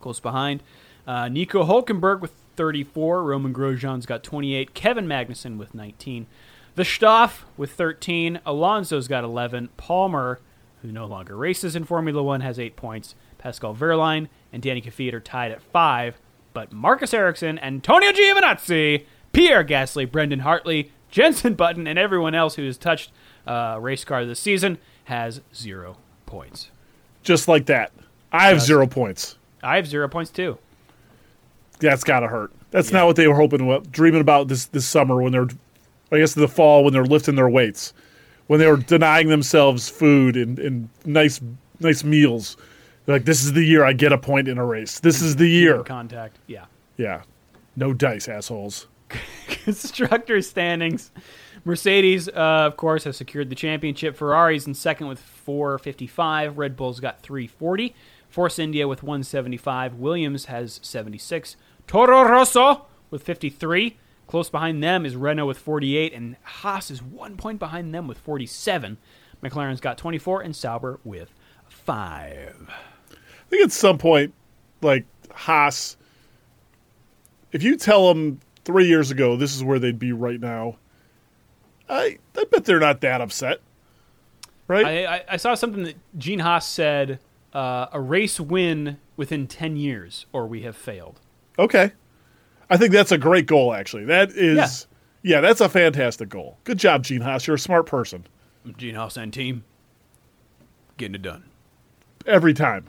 Close behind. Uh, Nico Hulkenberg with 34. Romain Grosjean's got 28. Kevin Magnussen with 19. The Stoff with 13. Alonso's got 11. Palmer, who no longer races in Formula One, has 8 points. Pascal Wehrlein and Danny Kvyat are tied at 5. But Marcus Ericsson, Antonio Giovinazzi, Pierre Gasly, Brendan Hartley, Jenson Button, and everyone else who has touched uh, a race car this season has zero points. Just like that. I have Just- zero points. I have zero points too. That's got to hurt. That's Yeah. not what they were hoping, what, dreaming about this, this summer when they're, I guess, in the fall when they're lifting their weights, when they were denying themselves food and, and nice nice meals. They're like, this is the year I get a point in a race. This is the year. Contact. Yeah. Yeah. No dice, assholes. Constructor standings. Mercedes, uh, of course, has secured the championship. Ferrari's in second with 455. Red Bull's got 340. Force India with 175. Williams has 76. Toro Rosso with 53. Close behind them is Renault with 48, and Haas is one point behind them with 47. McLaren's got 24, and Sauber with 5. I think at some point, like Haas, if you tell them three years ago this is where they'd be right now, I I bet they're not that upset, right? I, I, I saw something that Gene Haas said uh, a race win within 10 years, or we have failed. okay, I think that's a great goal. Actually, that is, yeah, that's a fantastic goal. Good job, Gene Haas. You're a smart person Gene Haas and team getting it done. every time.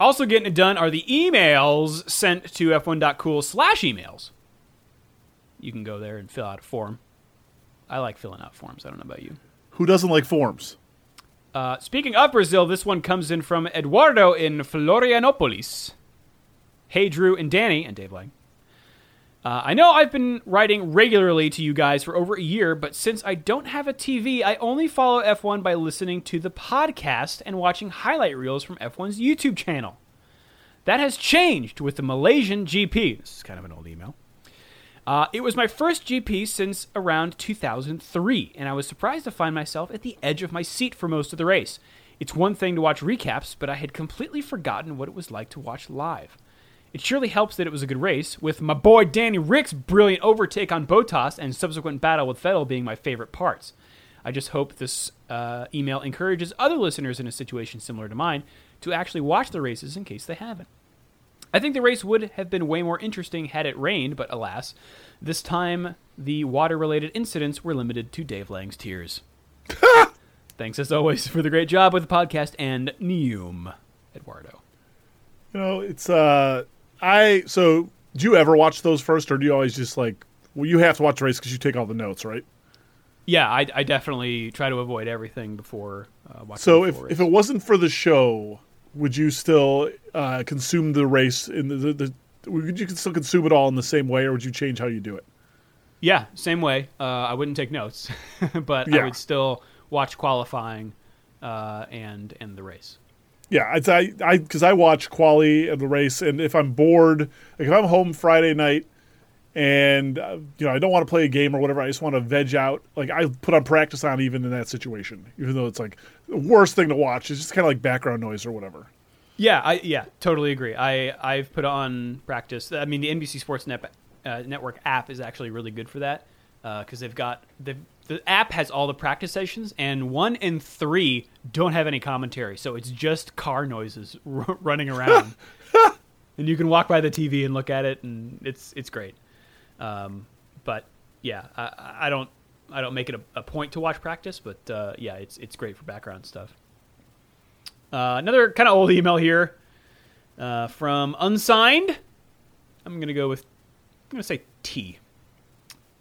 Also getting it done are the emails sent to f1.cool slash emails. You can go there and fill out a form. I like filling out forms. I don't know about you. Who doesn't like forms? Uh, speaking of Brazil, this one comes in from Eduardo in Florianopolis. Hey, Drew and Danny, and Dave Lang. Uh, I know I've been writing regularly to you guys for over a year, but since I don't have a TV, I only follow F1 by listening to the podcast and watching highlight reels from F1's YouTube channel. That has changed with the Malaysian GP. This is kind of an old email. Uh, it was my first GP since around 2003, and I was surprised to find myself at the edge of my seat for most of the race. It's one thing to watch recaps, but I had completely forgotten what it was like to watch live. It surely helps that it was a good race, with my boy Danny Ric's brilliant overtake on Bottas and subsequent battle with Vettel being my favorite parts. I just hope this uh, email encourages other listeners in a situation similar to mine to actually watch the races in case they haven't. I think the race would have been way more interesting had it rained, but alas, this time the water related incidents were limited to Dave Lang's tears. Thanks as always for the great job with the podcast and Neum, Eduardo. You know, it's uh, I so do you ever watch those first, or do you always just like? Well, you have to watch the race because you take all the notes, right? Yeah, I, I definitely try to avoid everything before uh, watching. So the if full if it wasn't for the show, would you still uh, consume the race in the, the, the would you still consume it all in the same way, or would you change how you do it? yeah, same way. Uh, I wouldn't take notes, but I would still watch qualifying uh, and and the race. Yeah, I I because I watch quali and the race, and if I'm bored, like if I'm home Friday night, and uh, you know I don't want to play a game or whatever, I just want to veg out. Like I put on practice on even in that situation, even though it's like the worst thing to watch. It's just kind of like background noise or whatever. Yeah, I yeah, totally agree. I I've put on practice. I mean, the NBC Sports Net, uh, Network app is actually really good for that because they've got the the app has all the practice sessions, and one and three don't have any commentary, so it's just car noises r- running around, and you can walk by the TV and look at it, and it's it's great. Um, but yeah, I, I don't I don't make it a, a point to watch practice, but uh, yeah, it's it's great for background stuff. Uh, another kind of old email here uh, from unsigned. I'm gonna go with I'm gonna say T.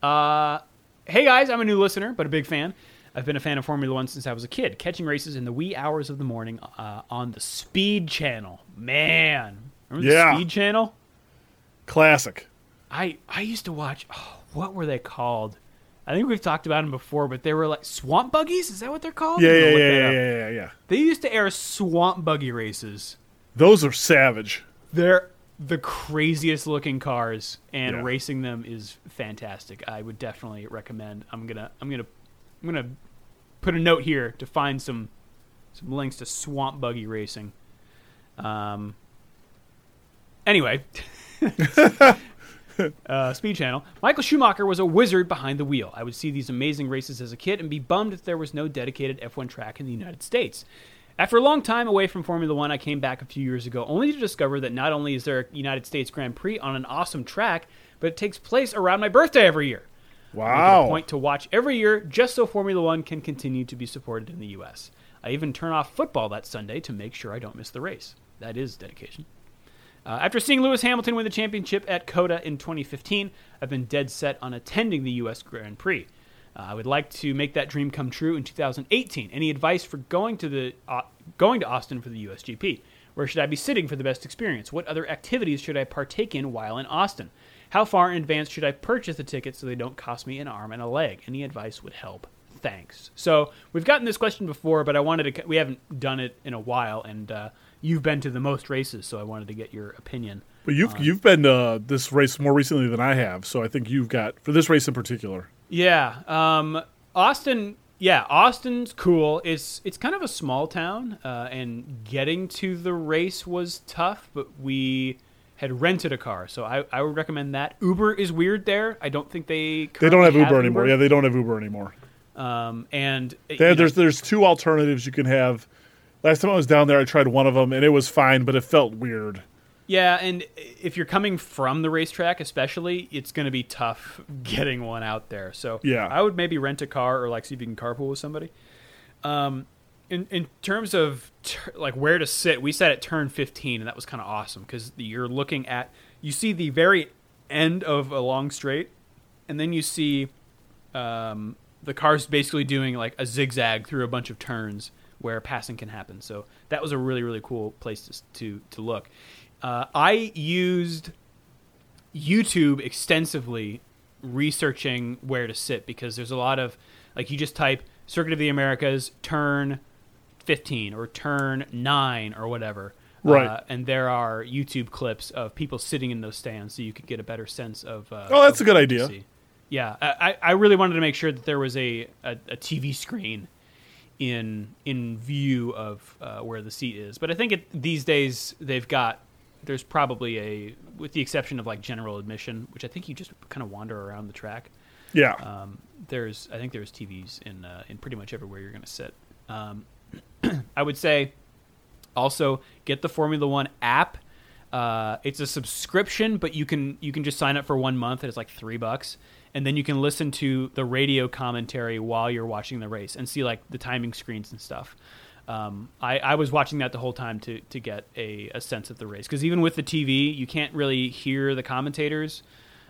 Uh, hey guys, I'm a new listener, but a big fan. I've been a fan of Formula One since I was a kid, catching races in the wee hours of the morning uh, on the Speed Channel. Man, remember Yeah. the Speed Channel? Classic. I I used to watch. Oh, what were they called? I think we've talked about them before, but they were like swamp buggies. Is that what they're called? Yeah, yeah, yeah, yeah, yeah, yeah, yeah. They used to air swamp buggy races. Those are savage. They're the craziest looking cars, and Yeah. racing them is fantastic. I would definitely recommend. I'm gonna, I'm gonna, I'm gonna put a note here to find some some links to swamp buggy racing. Um. Anyway. uh, Speed Channel. Michael Schumacher was a wizard behind the wheel. I would see these amazing races as a kid and be bummed if there was no dedicated F1 track in the United States. After a long time away from Formula One, I came back a few years ago only to discover that not only is there a United States Grand Prix on an awesome track, but it takes place around my birthday every year. It a Wow. point to watch every year just so Formula One can continue to be supported in the U.S. I even turn off football that Sunday to make sure I don't miss the race. That is dedication. Uh, after seeing Lewis Hamilton win the championship at COTA in 2015, I've been dead set on attending the U.S. Grand Prix. Uh, I would like to make that dream come true in 2018. Any advice for going to the uh, going to Austin for the USGP? Where should I be sitting for the best experience? What other activities should I partake in while in Austin? How far in advance should I purchase the tickets so they don't cost me an arm and a leg? Any advice would help. Thanks. So we've gotten this question before, but I wanted to. We haven't done it in a while, and uh, you've been to the most races, so I wanted to get your opinion. But you've you've been to this race more recently than I have, so I think you've got for this race in particular. Yeah, um, Austin. Yeah, Austin's cool. It's it's kind of a small town, uh, and getting to the race was tough. But we had rented a car, so I, I would recommend that. Uber is weird there. I don't think they They don't have currently Uber anymore. Yeah, they don't have Uber anymore. Um, and you They, know, there's there's two alternatives you can have. Last time I was down there, I tried one of them and it was fine, but it felt weird. Yeah, and if you're coming from the racetrack, especially, it's going to be tough getting one out there. So Yeah. I would maybe rent a car or like see if you can carpool with somebody. Um, in in terms of tur like where to sit, we sat at turn 15, and that was kind of awesome because you're looking at you see the very end of a long straight, and then you see um, the car's basically doing like a zigzag through a bunch of turns where passing can happen. So that was a really really cool place to to, to look. Uh, I used YouTube extensively researching where to sit because there's a lot of like you just type Circuit of the Americas turn 15 or turn 9 or whatever. Right. Uh, and there are YouTube clips of people sitting in those stands so you could get a better sense of. Uh, Oh, that's of a good idea. Yeah, I, I really wanted to make sure that there was a, a, a TV screen in in view of uh, where the seat is. But I think it, these days they've got there's probably a with the exception of like general admission, which I think you just kind of wander around the track. Yeah. Um, there's I think there's TVs in uh, in pretty much everywhere you're going to sit. Um, I would say also get the Formula One app. Uh, it's a subscription, but you can you can just sign up for one month. It's like three bucks, and then you can listen to the radio commentary while you're watching the race and see like the timing screens and stuff. Um, I, I was watching that the whole time to to get a, a sense of the race because even with the TV, you can't really hear the commentators.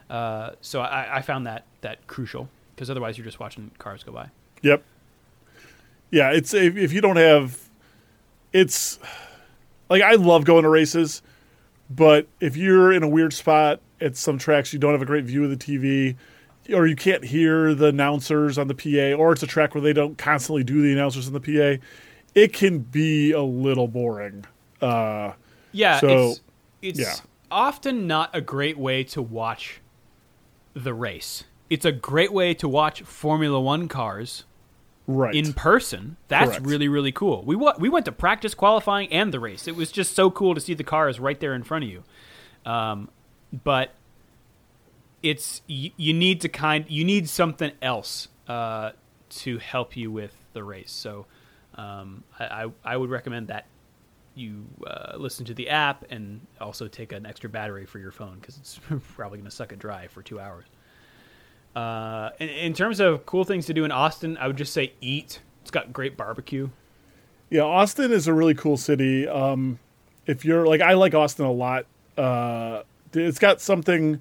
Uh, so I, I found that that crucial because otherwise you're just watching cars go by. Yep. Yeah, it's if, if you don't have, it's like I love going to races, but if you're in a weird spot at some tracks, you don't have a great view of the TV, or you can't hear the announcers on the PA, or it's a track where they don't constantly do the announcers on the PA, it can be a little boring. Uh, Yeah, So, it's it's yeah. often not a great way to watch the race. It's a great way to watch Formula One cars right. in person. That's Correct. really really cool. We wa- we went to practice qualifying and the race. It was just so cool to see the cars right there in front of you. Um, but it's you, you need to kind you need something else uh, to help you with the race. So um, I, I I would recommend that you uh, listen to the app and also take an extra battery for your phone because it's probably going to suck it dry for two hours. Uh, in, in terms of cool things to do in Austin, I would just say eat. It's got great barbecue. Yeah, Austin is a really cool city. Um, if you're like, I like Austin a lot. Uh, it's got something.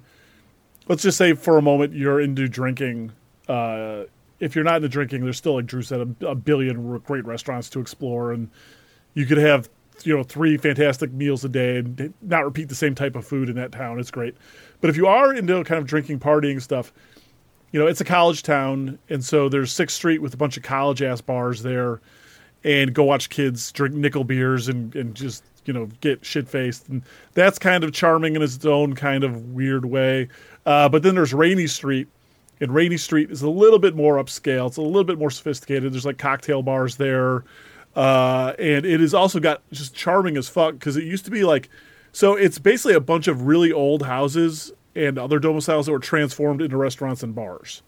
Let's just say for a moment you're into drinking. If you're not into drinking, there's still, like Drew said, a, a billion great restaurants to explore, and you could have you know three fantastic meals a day and not repeat the same type of food in that town. It's great. But if you are into kind of drinking, partying stuff, you know, it's a college town, and so there's Sixth Street with a bunch of college ass bars there, and go watch kids drink nickel beers and, and just you know get shit faced, and that's kind of charming in its own kind of weird way. Uh, but then there's Rainy Street, and Rainy Street is a little bit more upscale. It's a little bit more sophisticated. There's like cocktail bars there, uh, and it has also got just charming as fuck because it used to be like, so it's basically a bunch of really old houses and other domiciles that were transformed into restaurants and bars.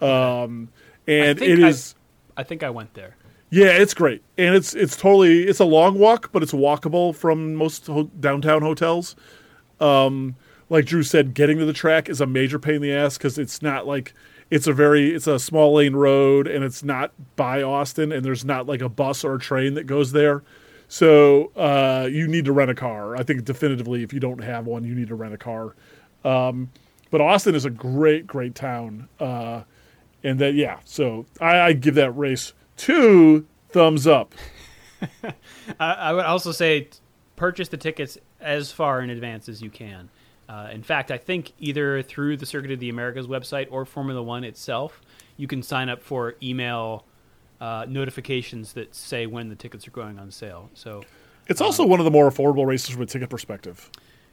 Um, and I it I- is. I think I went there. Yeah, it's great, and it's it's totally it's a long walk, but it's walkable from most ho- downtown hotels. Um, like Drew said, getting to the track is a major pain in the ass because it's not like it's a very it's a small lane road, and it's not by Austin, and there's not like a bus or a train that goes there. So uh, you need to rent a car. I think definitively, if you don't have one, you need to rent a car. Um, but Austin is a great, great town, uh, and that yeah. So I, I give that race two thumbs up. I, I would also say purchase the tickets as far in advance as you can. Uh, in fact, I think either through the Circuit of the Americas website or Formula One itself, you can sign up for email uh, notifications that say when the tickets are going on sale. So It's also one of the more affordable races from a ticket perspective.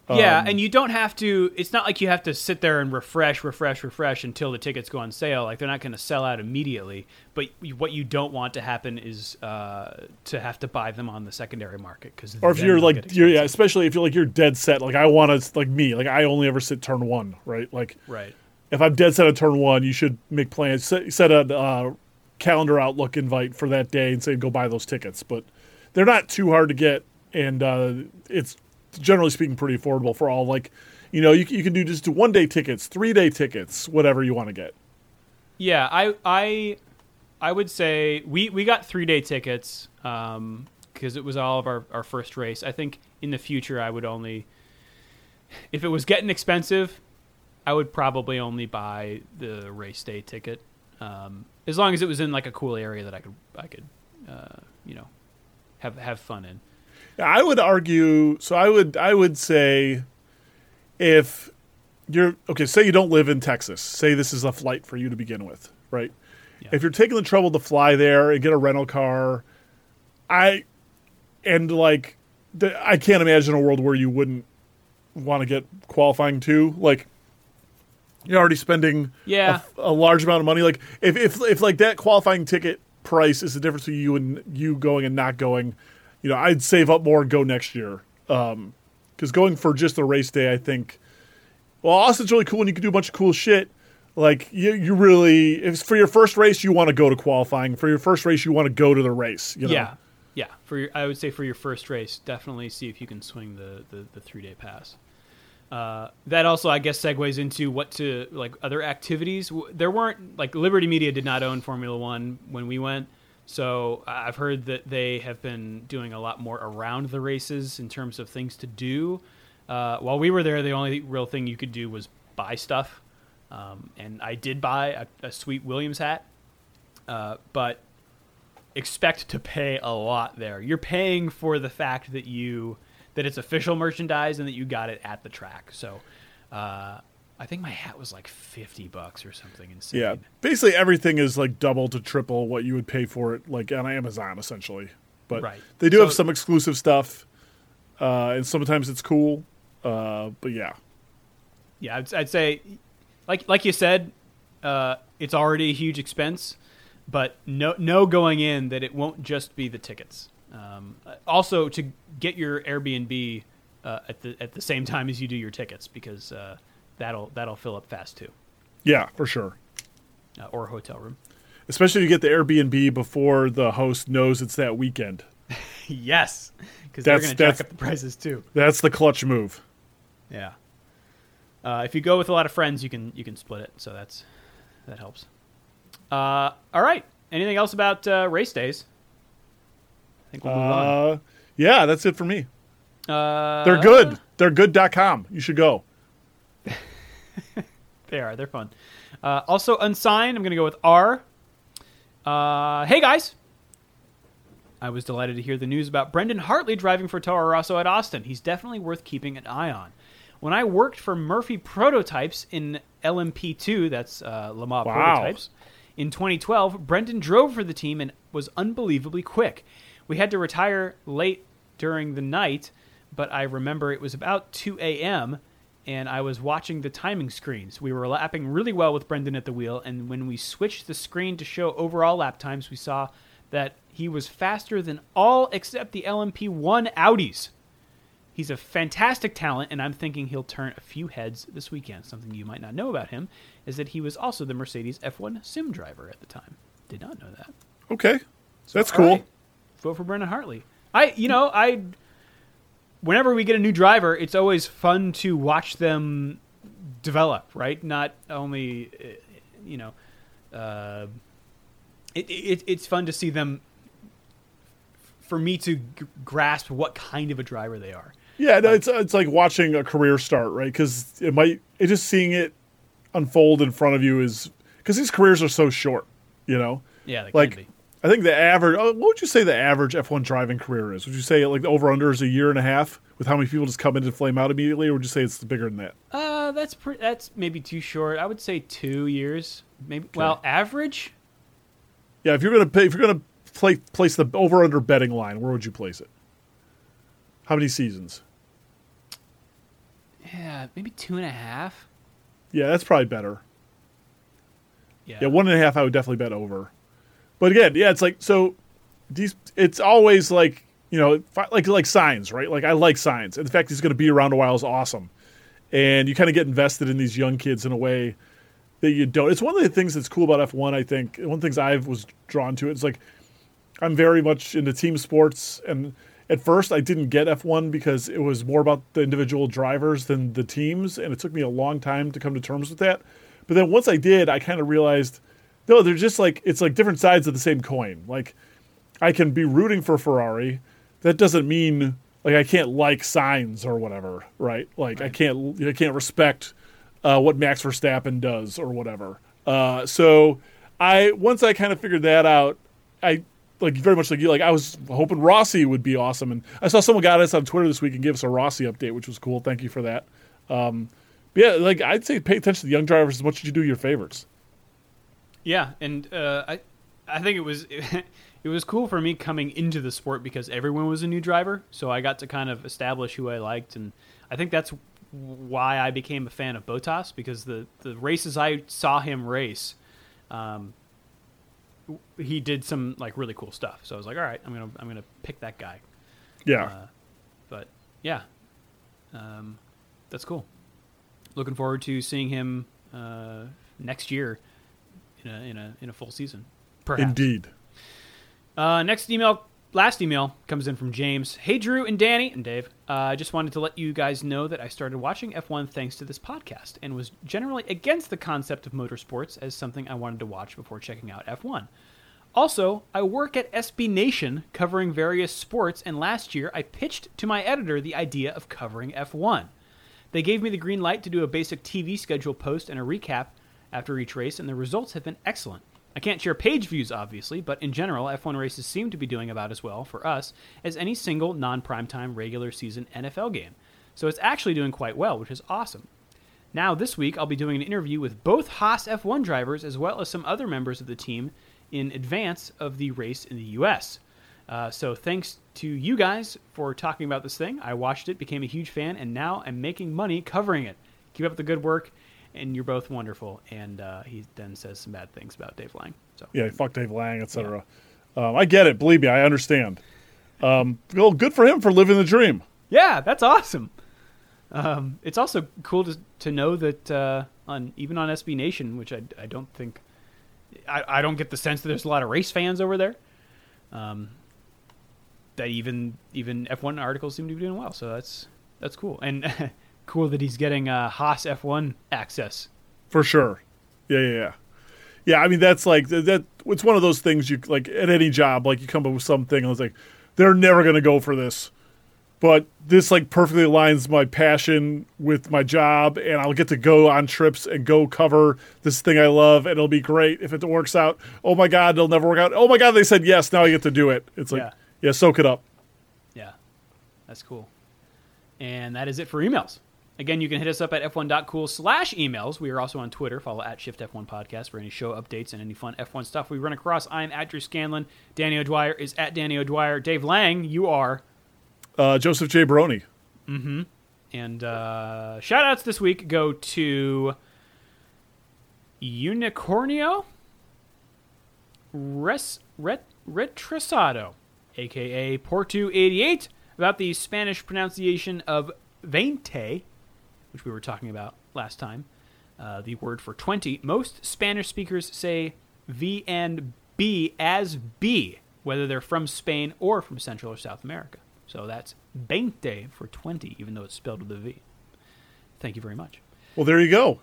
Yeah, Um, and you don't have to. It's not like you have to sit there and refresh, refresh, refresh until the tickets go on sale. Like they're not going to sell out immediately. But what you don't want to happen is uh, to have to buy them on the secondary market because Or if you're like, you're, yeah, especially if you're like you're dead set. Like I want to, like me, like I only ever sit turn one, right? Like right, if I'm dead set on turn one, you should make plans, set, set a uh, calendar outlook invite for that day, and say go buy those tickets. But they're not too hard to get, and uh, it's generally speaking pretty affordable for all. Like, you know, you, you can do just one day tickets, three day tickets, whatever you want to get. yeah. I I I would say we we got three day tickets um because it was all of our our first race. I think in the future I would only if it was getting expensive, I would probably only buy the race day ticket. Um, as long as it was in like a cool area that I could I could uh, you know have have fun in. I would argue. So I would I would say if you're okay, say you don't live in Texas. Say this is a flight for you to begin with, right? Yeah. If you're taking the trouble to fly there and get a rental car, I and like the, I can't imagine a world where you wouldn't want to get qualifying too. Like you're already spending Yeah. a, a large amount of money. Like if if if like that qualifying ticket price is the difference between you and you going and not going, you know, I'd save up more and go next year. Um, because going for just a race day, I think. Well, Austin's really cool and you can do a bunch of cool shit. Like you, you really, if it's for your first race you want to go to qualifying. For your first race, you want to go to the race. You know? Yeah, yeah. For your, I would say for your first race, definitely see if you can swing the the, the three day pass. Uh, that also, I guess, segues into what to like other activities. There weren't like Liberty Media did not own Formula One when we went, so I've heard that they have been doing a lot more around the races in terms of things to do. Uh, while we were there, the only real thing you could do was buy stuff, um, and I did buy a, a sweet Williams hat, uh, but expect to pay a lot there. You're paying for the fact that you that it's official merchandise and that you got it at the track. So, uh, I think my hat was like fifty bucks or something insane. Yeah. Basically, everything is like double to triple what you would pay for it, like on Amazon, essentially. But Right. they do So- have some exclusive stuff, uh, and sometimes it's cool. Uh, but yeah, yeah. I'd, I'd say, like like you said, uh, it's already a huge expense, but no no going in that it won't just be the tickets. Um, also, to get your Airbnb uh, at the at the same time as you do your tickets because uh, that'll that'll fill up fast too, yeah, for sure. uh, or a hotel room. Especially if you get the Airbnb before the host knows it's that weekend. Yes, because they're going to jack up the prices too. That's the clutch move. Yeah. Uh, if you go with a lot of friends, you can you can split it, so that's that helps. Uh, all right. Anything else about uh, race days? I think we'll move on. Uh, yeah, that's it for me. Uh, They're good. They're good.com. You should go. They are. They're fun. Uh, also, unsigned. I'm going to go with R. Uh, hey guys. I was delighted to hear the news about Brendan Hartley driving for Toro Rosso at Austin. He's definitely worth keeping an eye on. When I worked for Murphy Prototypes in LMP2, that's uh, Le Mans Wow. Prototypes, in 2012, Brendan drove for the team and was unbelievably quick. We had to retire late during the night, but I remember it was about 2 a.m. and I was watching the timing screens. We were lapping really well with Brendan at the wheel, and when we switched the screen to show overall lap times, we saw that he was faster than all except the LMP1 Audis. He's a fantastic talent, and I'm thinking he'll turn a few heads this weekend. Something you might not know about him is that he was also the Mercedes F1 sim driver at the time. Did not know that. Okay. That's cool. right. Vote for Brendan Hartley. I, you know, I. Whenever we get a new driver, it's always fun to watch them develop. Right? Not only, uh, you know, uh, it, it, it's fun to see them. For me to g- grasp what kind of a driver they are. Yeah, no, it's it's like watching a career start, right? Because it might it just seeing it unfold in front of you is because these careers are so short, you know. Yeah, they Like can be. I think the average. oh, What would you say the average F one driving career is? Would you say like the over under is a year and a half with how many people just come in and flame out immediately, or would you say it's bigger than that? Uh, that's pre- that's maybe too short. I would say two years. Maybe. Well, average. Yeah, if you're gonna pay, if you're gonna play, place the over under betting line, where would you place it? How many seasons? Yeah, maybe two and a half. Yeah, that's probably better. Yeah. Yeah, one and a half I would definitely bet over. But again, yeah, it's like so these it's always like, you know, like like Sainz, right? Like I like Sainz. And the fact he's going to be around a while is awesome. And you kind of get invested in these young kids in a way that you don't. It's one of the things that's cool about F1, I think. One of the things I was drawn to it's like I'm very much into team sports and at first I didn't get F1 because it was more about the individual drivers than the teams and it took me a long time to come to terms with that. But then once I did, I kind of realized no, they're just like it's like different sides of the same coin. Like I can be rooting for Ferrari. That doesn't mean like I can't like Sainz or whatever, right? Like I can't I can't respect uh, what Max Verstappen does or whatever. Uh, so I once I kind of figured that out, I like very much like you. Like I was hoping Rossi would be awesome, and I saw someone got us on Twitter this week and gave us a Rossi update, which was cool. Thank you for that. Um, but yeah, like I'd say, pay attention to the young drivers as much as you do your favorites. Yeah, and uh, I I think it was it was cool for me coming into the sport because everyone was a new driver, so I got to kind of establish who I liked, and I think that's why I became a fan of Bottas because the the races I saw him race, um, he did some like really cool stuff. So I was like, all right, I'm gonna I'm gonna pick that guy. Yeah, Uh, but yeah, um, that's cool. Looking forward to seeing him uh, next year in a in a in a full season. Perhaps. indeed. Uh, next email, last email comes in from James. Hey, Drew and Danny and Dave. Uh, I just wanted to let you guys know that I started watching F1 thanks to this podcast and was generally against the concept of motorsports as something I wanted to watch before checking out F1. Also, I work at SB Nation covering various sports, and last year I pitched to my editor the idea of covering F1. They gave me the green light to do a basic TV schedule post and a recap after each race, and the results have been excellent. I can't share page views, obviously, but in general, F1 races seem to be doing about as well for us as any single non primetime regular season NFL game. So it's actually doing quite well, which is awesome. Now, this week, I'll be doing an interview with both Haas F1 drivers as well as some other members of the team in advance of the race in the U.S. Uh, so, thanks to you guys for talking about this thing. I watched it, became a huge fan, and now I'm making money covering it. Keep up the good work, and you're both wonderful. And uh, he then says some bad things about Dave Lang. So, Yeah, fuck Dave Lang, etc. Um, I get it. Believe me, I understand. Um, well, good for him for living the dream. Yeah, that's awesome. Um, it's also cool to to know that uh, on even on SB Nation, which I, I don't think I, I don't get the sense that there's a lot of race fans over there. Um, that even even F1 articles seem to be doing well, so that's that's cool and cool that he's getting uh, Haas F1 access. For sure. Yeah, yeah, yeah. Yeah, I mean that's like that, it's one of those things you like at any job, like you come up with something and it's like they're never gonna go for this. But this like perfectly aligns my passion with my job and I'll get to go on trips and go cover this thing I love and it'll be great if it works out. Oh my god, it'll never work out. Oh my god, they said yes, now I get to do it. It's like Yeah. yeah, soak it up. Yeah, that's cool. And that is it for emails. Again, you can hit us up at f1.cool slash emails. We are also on Twitter. Follow at Shift F1 Podcast for any show updates and any fun F1 stuff we run across. I'm at Drew Scanlon. Danny O'Dwyer is at Danny O'Dwyer. Dave Lang, you are. Uh, Joseph J. Baroni. And uh, shout outs this week go to Unicornio Res, Ret, Retrasado, aka Portu88, about the Spanish pronunciation of veinte, which we were talking about last time. Uh, the word for 20. Most Spanish speakers say V and B as B, whether they're from Spain or from Central or South America. So that's veinte for 20, even though it's spelled with a V. Thank you very much. Well, there you go.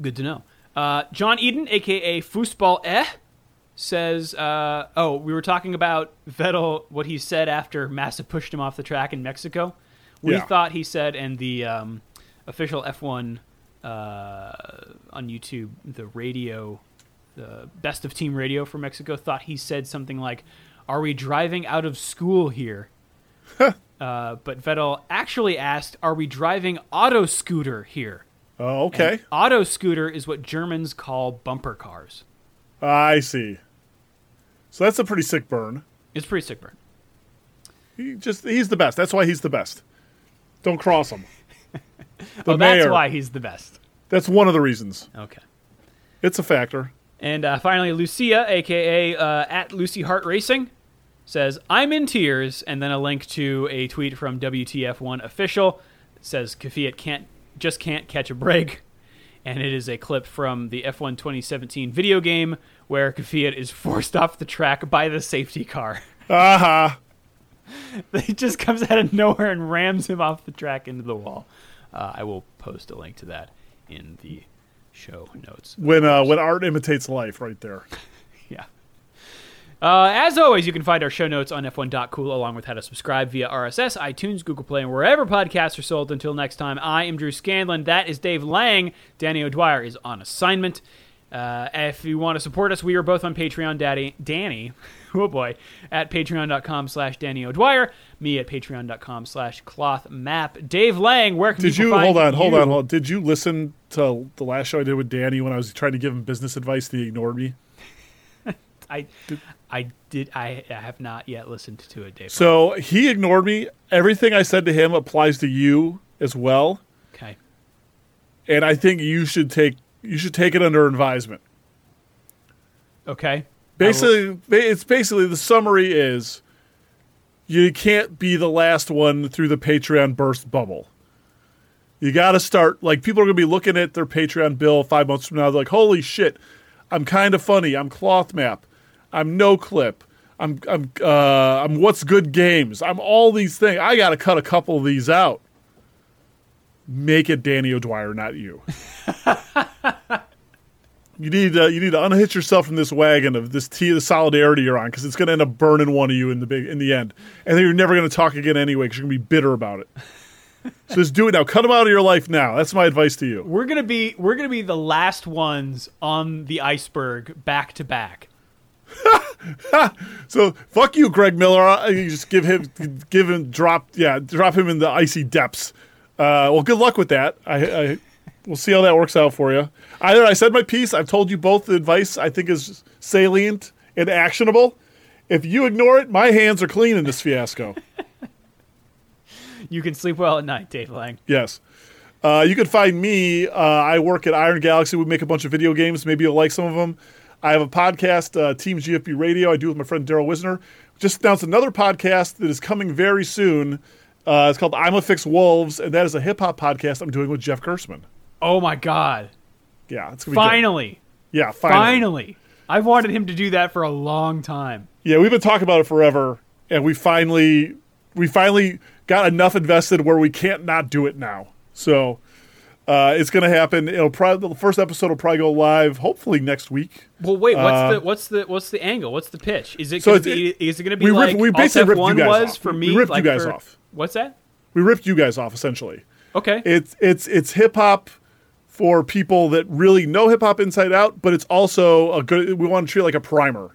Good to know. Uh, John Eden, aka Foosball Eh, says, uh, "Oh, we were talking about Vettel. What he said after Massa pushed him off the track in Mexico. We Yeah. thought he said, and the um, official F1 uh, on YouTube, the radio, the best of team radio for Mexico, thought he said something like, "Are we driving out of school here?" uh, but Vettel actually asked, "Are we driving auto scooter here?" Oh, okay. And auto scooter is what Germans call bumper cars. I see. So that's a pretty sick burn. It's pretty sick burn. He just he's the best. That's why he's the best. Don't cross him. The oh, that's why he's the best. That's one of the reasons. Okay. It's a factor. And uh, finally, Lucia, aka uh, at Lucy Heart Racing, says, "I'm in tears," and then a link to a tweet from WTF1 official says Kvyat can't just can't catch a break, and it is a clip from the F1 2017 video game where Kvyat is forced off the track by the safety car. Aha. he just comes out of nowhere and rams him off the track into the wall. Uh, I will post a link to that in the show notes. When uh, when art imitates life, right there. Yeah. Uh, as always, you can find our show notes on f1.cool along with how to subscribe via RSS, iTunes, Google Play, and wherever podcasts are sold. Until next time, I am Drew Scanlon. That is Dave Lang. Danny O'Dwyer is on assignment. Uh, if you want to support us, we are both on Patreon. Daddy Danny, oh boy, at patreon.com slash Danny O'Dwyer. Me at patreon.com slash cloth map. Dave Lang, where can Did you hold on, hold on, hold on? Did you listen to the last show I did with Danny when I was trying to give him business advice? and He ignored me. I, I did. I, I have not yet listened to it, Dave. So he ignored me. Everything I said to him applies to you as well, okay. and I think you should take you should take it under advisement. Okay. Basically, ba- it's basically the summary is you can't be the last one through the Patreon burst bubble. You got to start like people are going to be looking at their Patreon bill five months from now. They're like, "Holy shit, I'm kind of funny. I'm Cloth Map. I'm No Clip. I'm I'm uh, I'm What's Good Games. I'm all these things. I got to cut a couple of these out. Make it Danny O'Dwyer, not you." You need uh, you need to unhitch yourself from this wagon of this tea, the solidarity you're on, because it's going to end up burning one of you in the big in the end, and then you're never going to talk again anyway, because you're going to be bitter about it. so just do it now. Cut them out of your life now. That's my advice to you. We're gonna be we're gonna be the last ones on the iceberg back to back. So fuck you, Greg Miller. You just give him give him drop yeah drop him in the icy depths. Uh, well, good luck with that. I, I we'll see how that works out for you. Either I said my piece. I've told you both the advice I think is salient and actionable. If you ignore it, my hands are clean in this fiasco. You can sleep well at night, Dave Lang. Yes. Uh, you can find me. Uh, I work at Iron Galaxy. We make a bunch of video games. Maybe you'll like some of them. I have a podcast, uh, Team GFB Radio. I do with my friend Daryl Wisner. Just announced another podcast that is coming very soon. Uh, it's called I'm a Fix Wolves, and that is a hip hop podcast I'm doing with Jeff Gerstmann. Oh my God! Yeah, it's gonna be good. Finally, Yeah, finally. finally, I've wanted him to do that for a long time. Yeah, we've been talking about it forever, and we finally we finally got enough invested where we can't not do it now. So uh, it's going to happen. It'll probably the first episode will probably go live hopefully next week. Well, wait. What's Uh, the what's the what's the angle? What's the pitch? Is it So gonna it's- be? is it going to be we like ripped- we basically ripped you F1 guys was off. for We me? ripped you guys for- off. What's that? We ripped you guys off essentially. Okay. It's it's it's hip hop for people that really know hip hop inside out, but it's also a good. We want to treat it like a primer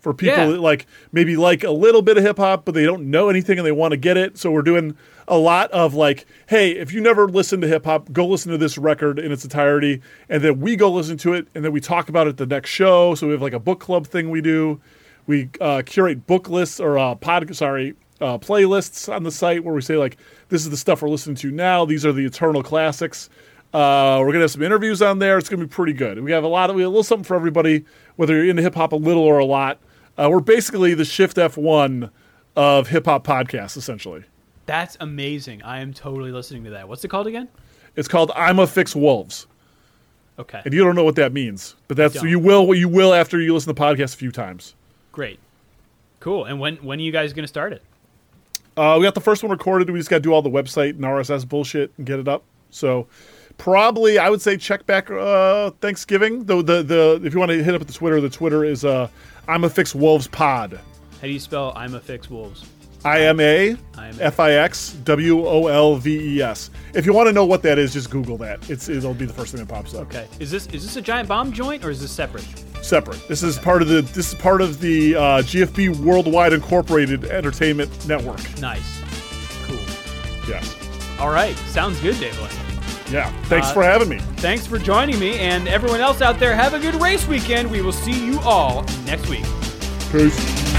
for people Yeah. that like maybe like a little bit of hip hop, but they don't know anything and they want to get it. So we're doing a lot of like, hey, if you never listened to hip hop, go listen to this record in its entirety, and then we go listen to it, and then we talk about it the next show. So we have like a book club thing we do. We uh, curate book lists or uh, pod, sorry, uh, playlists on the site where we say like, this is the stuff we're listening to now. These are the eternal classics. Uh, we're gonna have some interviews on there. It's gonna be pretty good. We have a lot of we have a little something for everybody, whether you're into hip hop a little or a lot. Uh, we're basically the Shift F one of hip hop podcasts, essentially. That's amazing. I am totally listening to that. What's it called again? It's called I'm a Fix Wolves, Okay. and you don't know what that means, but that's you will you will after you listen to the podcast a few times. Great. Cool. And when when are you guys going to start it? Uh, we got the first one recorded. We just got to do all the website and RSS bullshit and get it up. So probably I would say check back uh, Thanksgiving. Though the the if you want to hit up the Twitter, the Twitter is uh, I'm a Fix Wolves Pod. How do you spell I'm a fix wolves? I M A F I X W O L V E S. If you want to know what that is, just Google that. It's it'll be the first thing that pops up. Okay. Is this is this a giant bomb joint or is this separate? Separate. This is part of the this is part of the uh, GFB Worldwide Incorporated Entertainment Network. Nice. Cool. Yes. All right. Sounds good, Dave. Yeah. Thanks Uh, for having me. Thanks for joining me, and everyone else out there, have a good race weekend. We will see you all next week. Peace.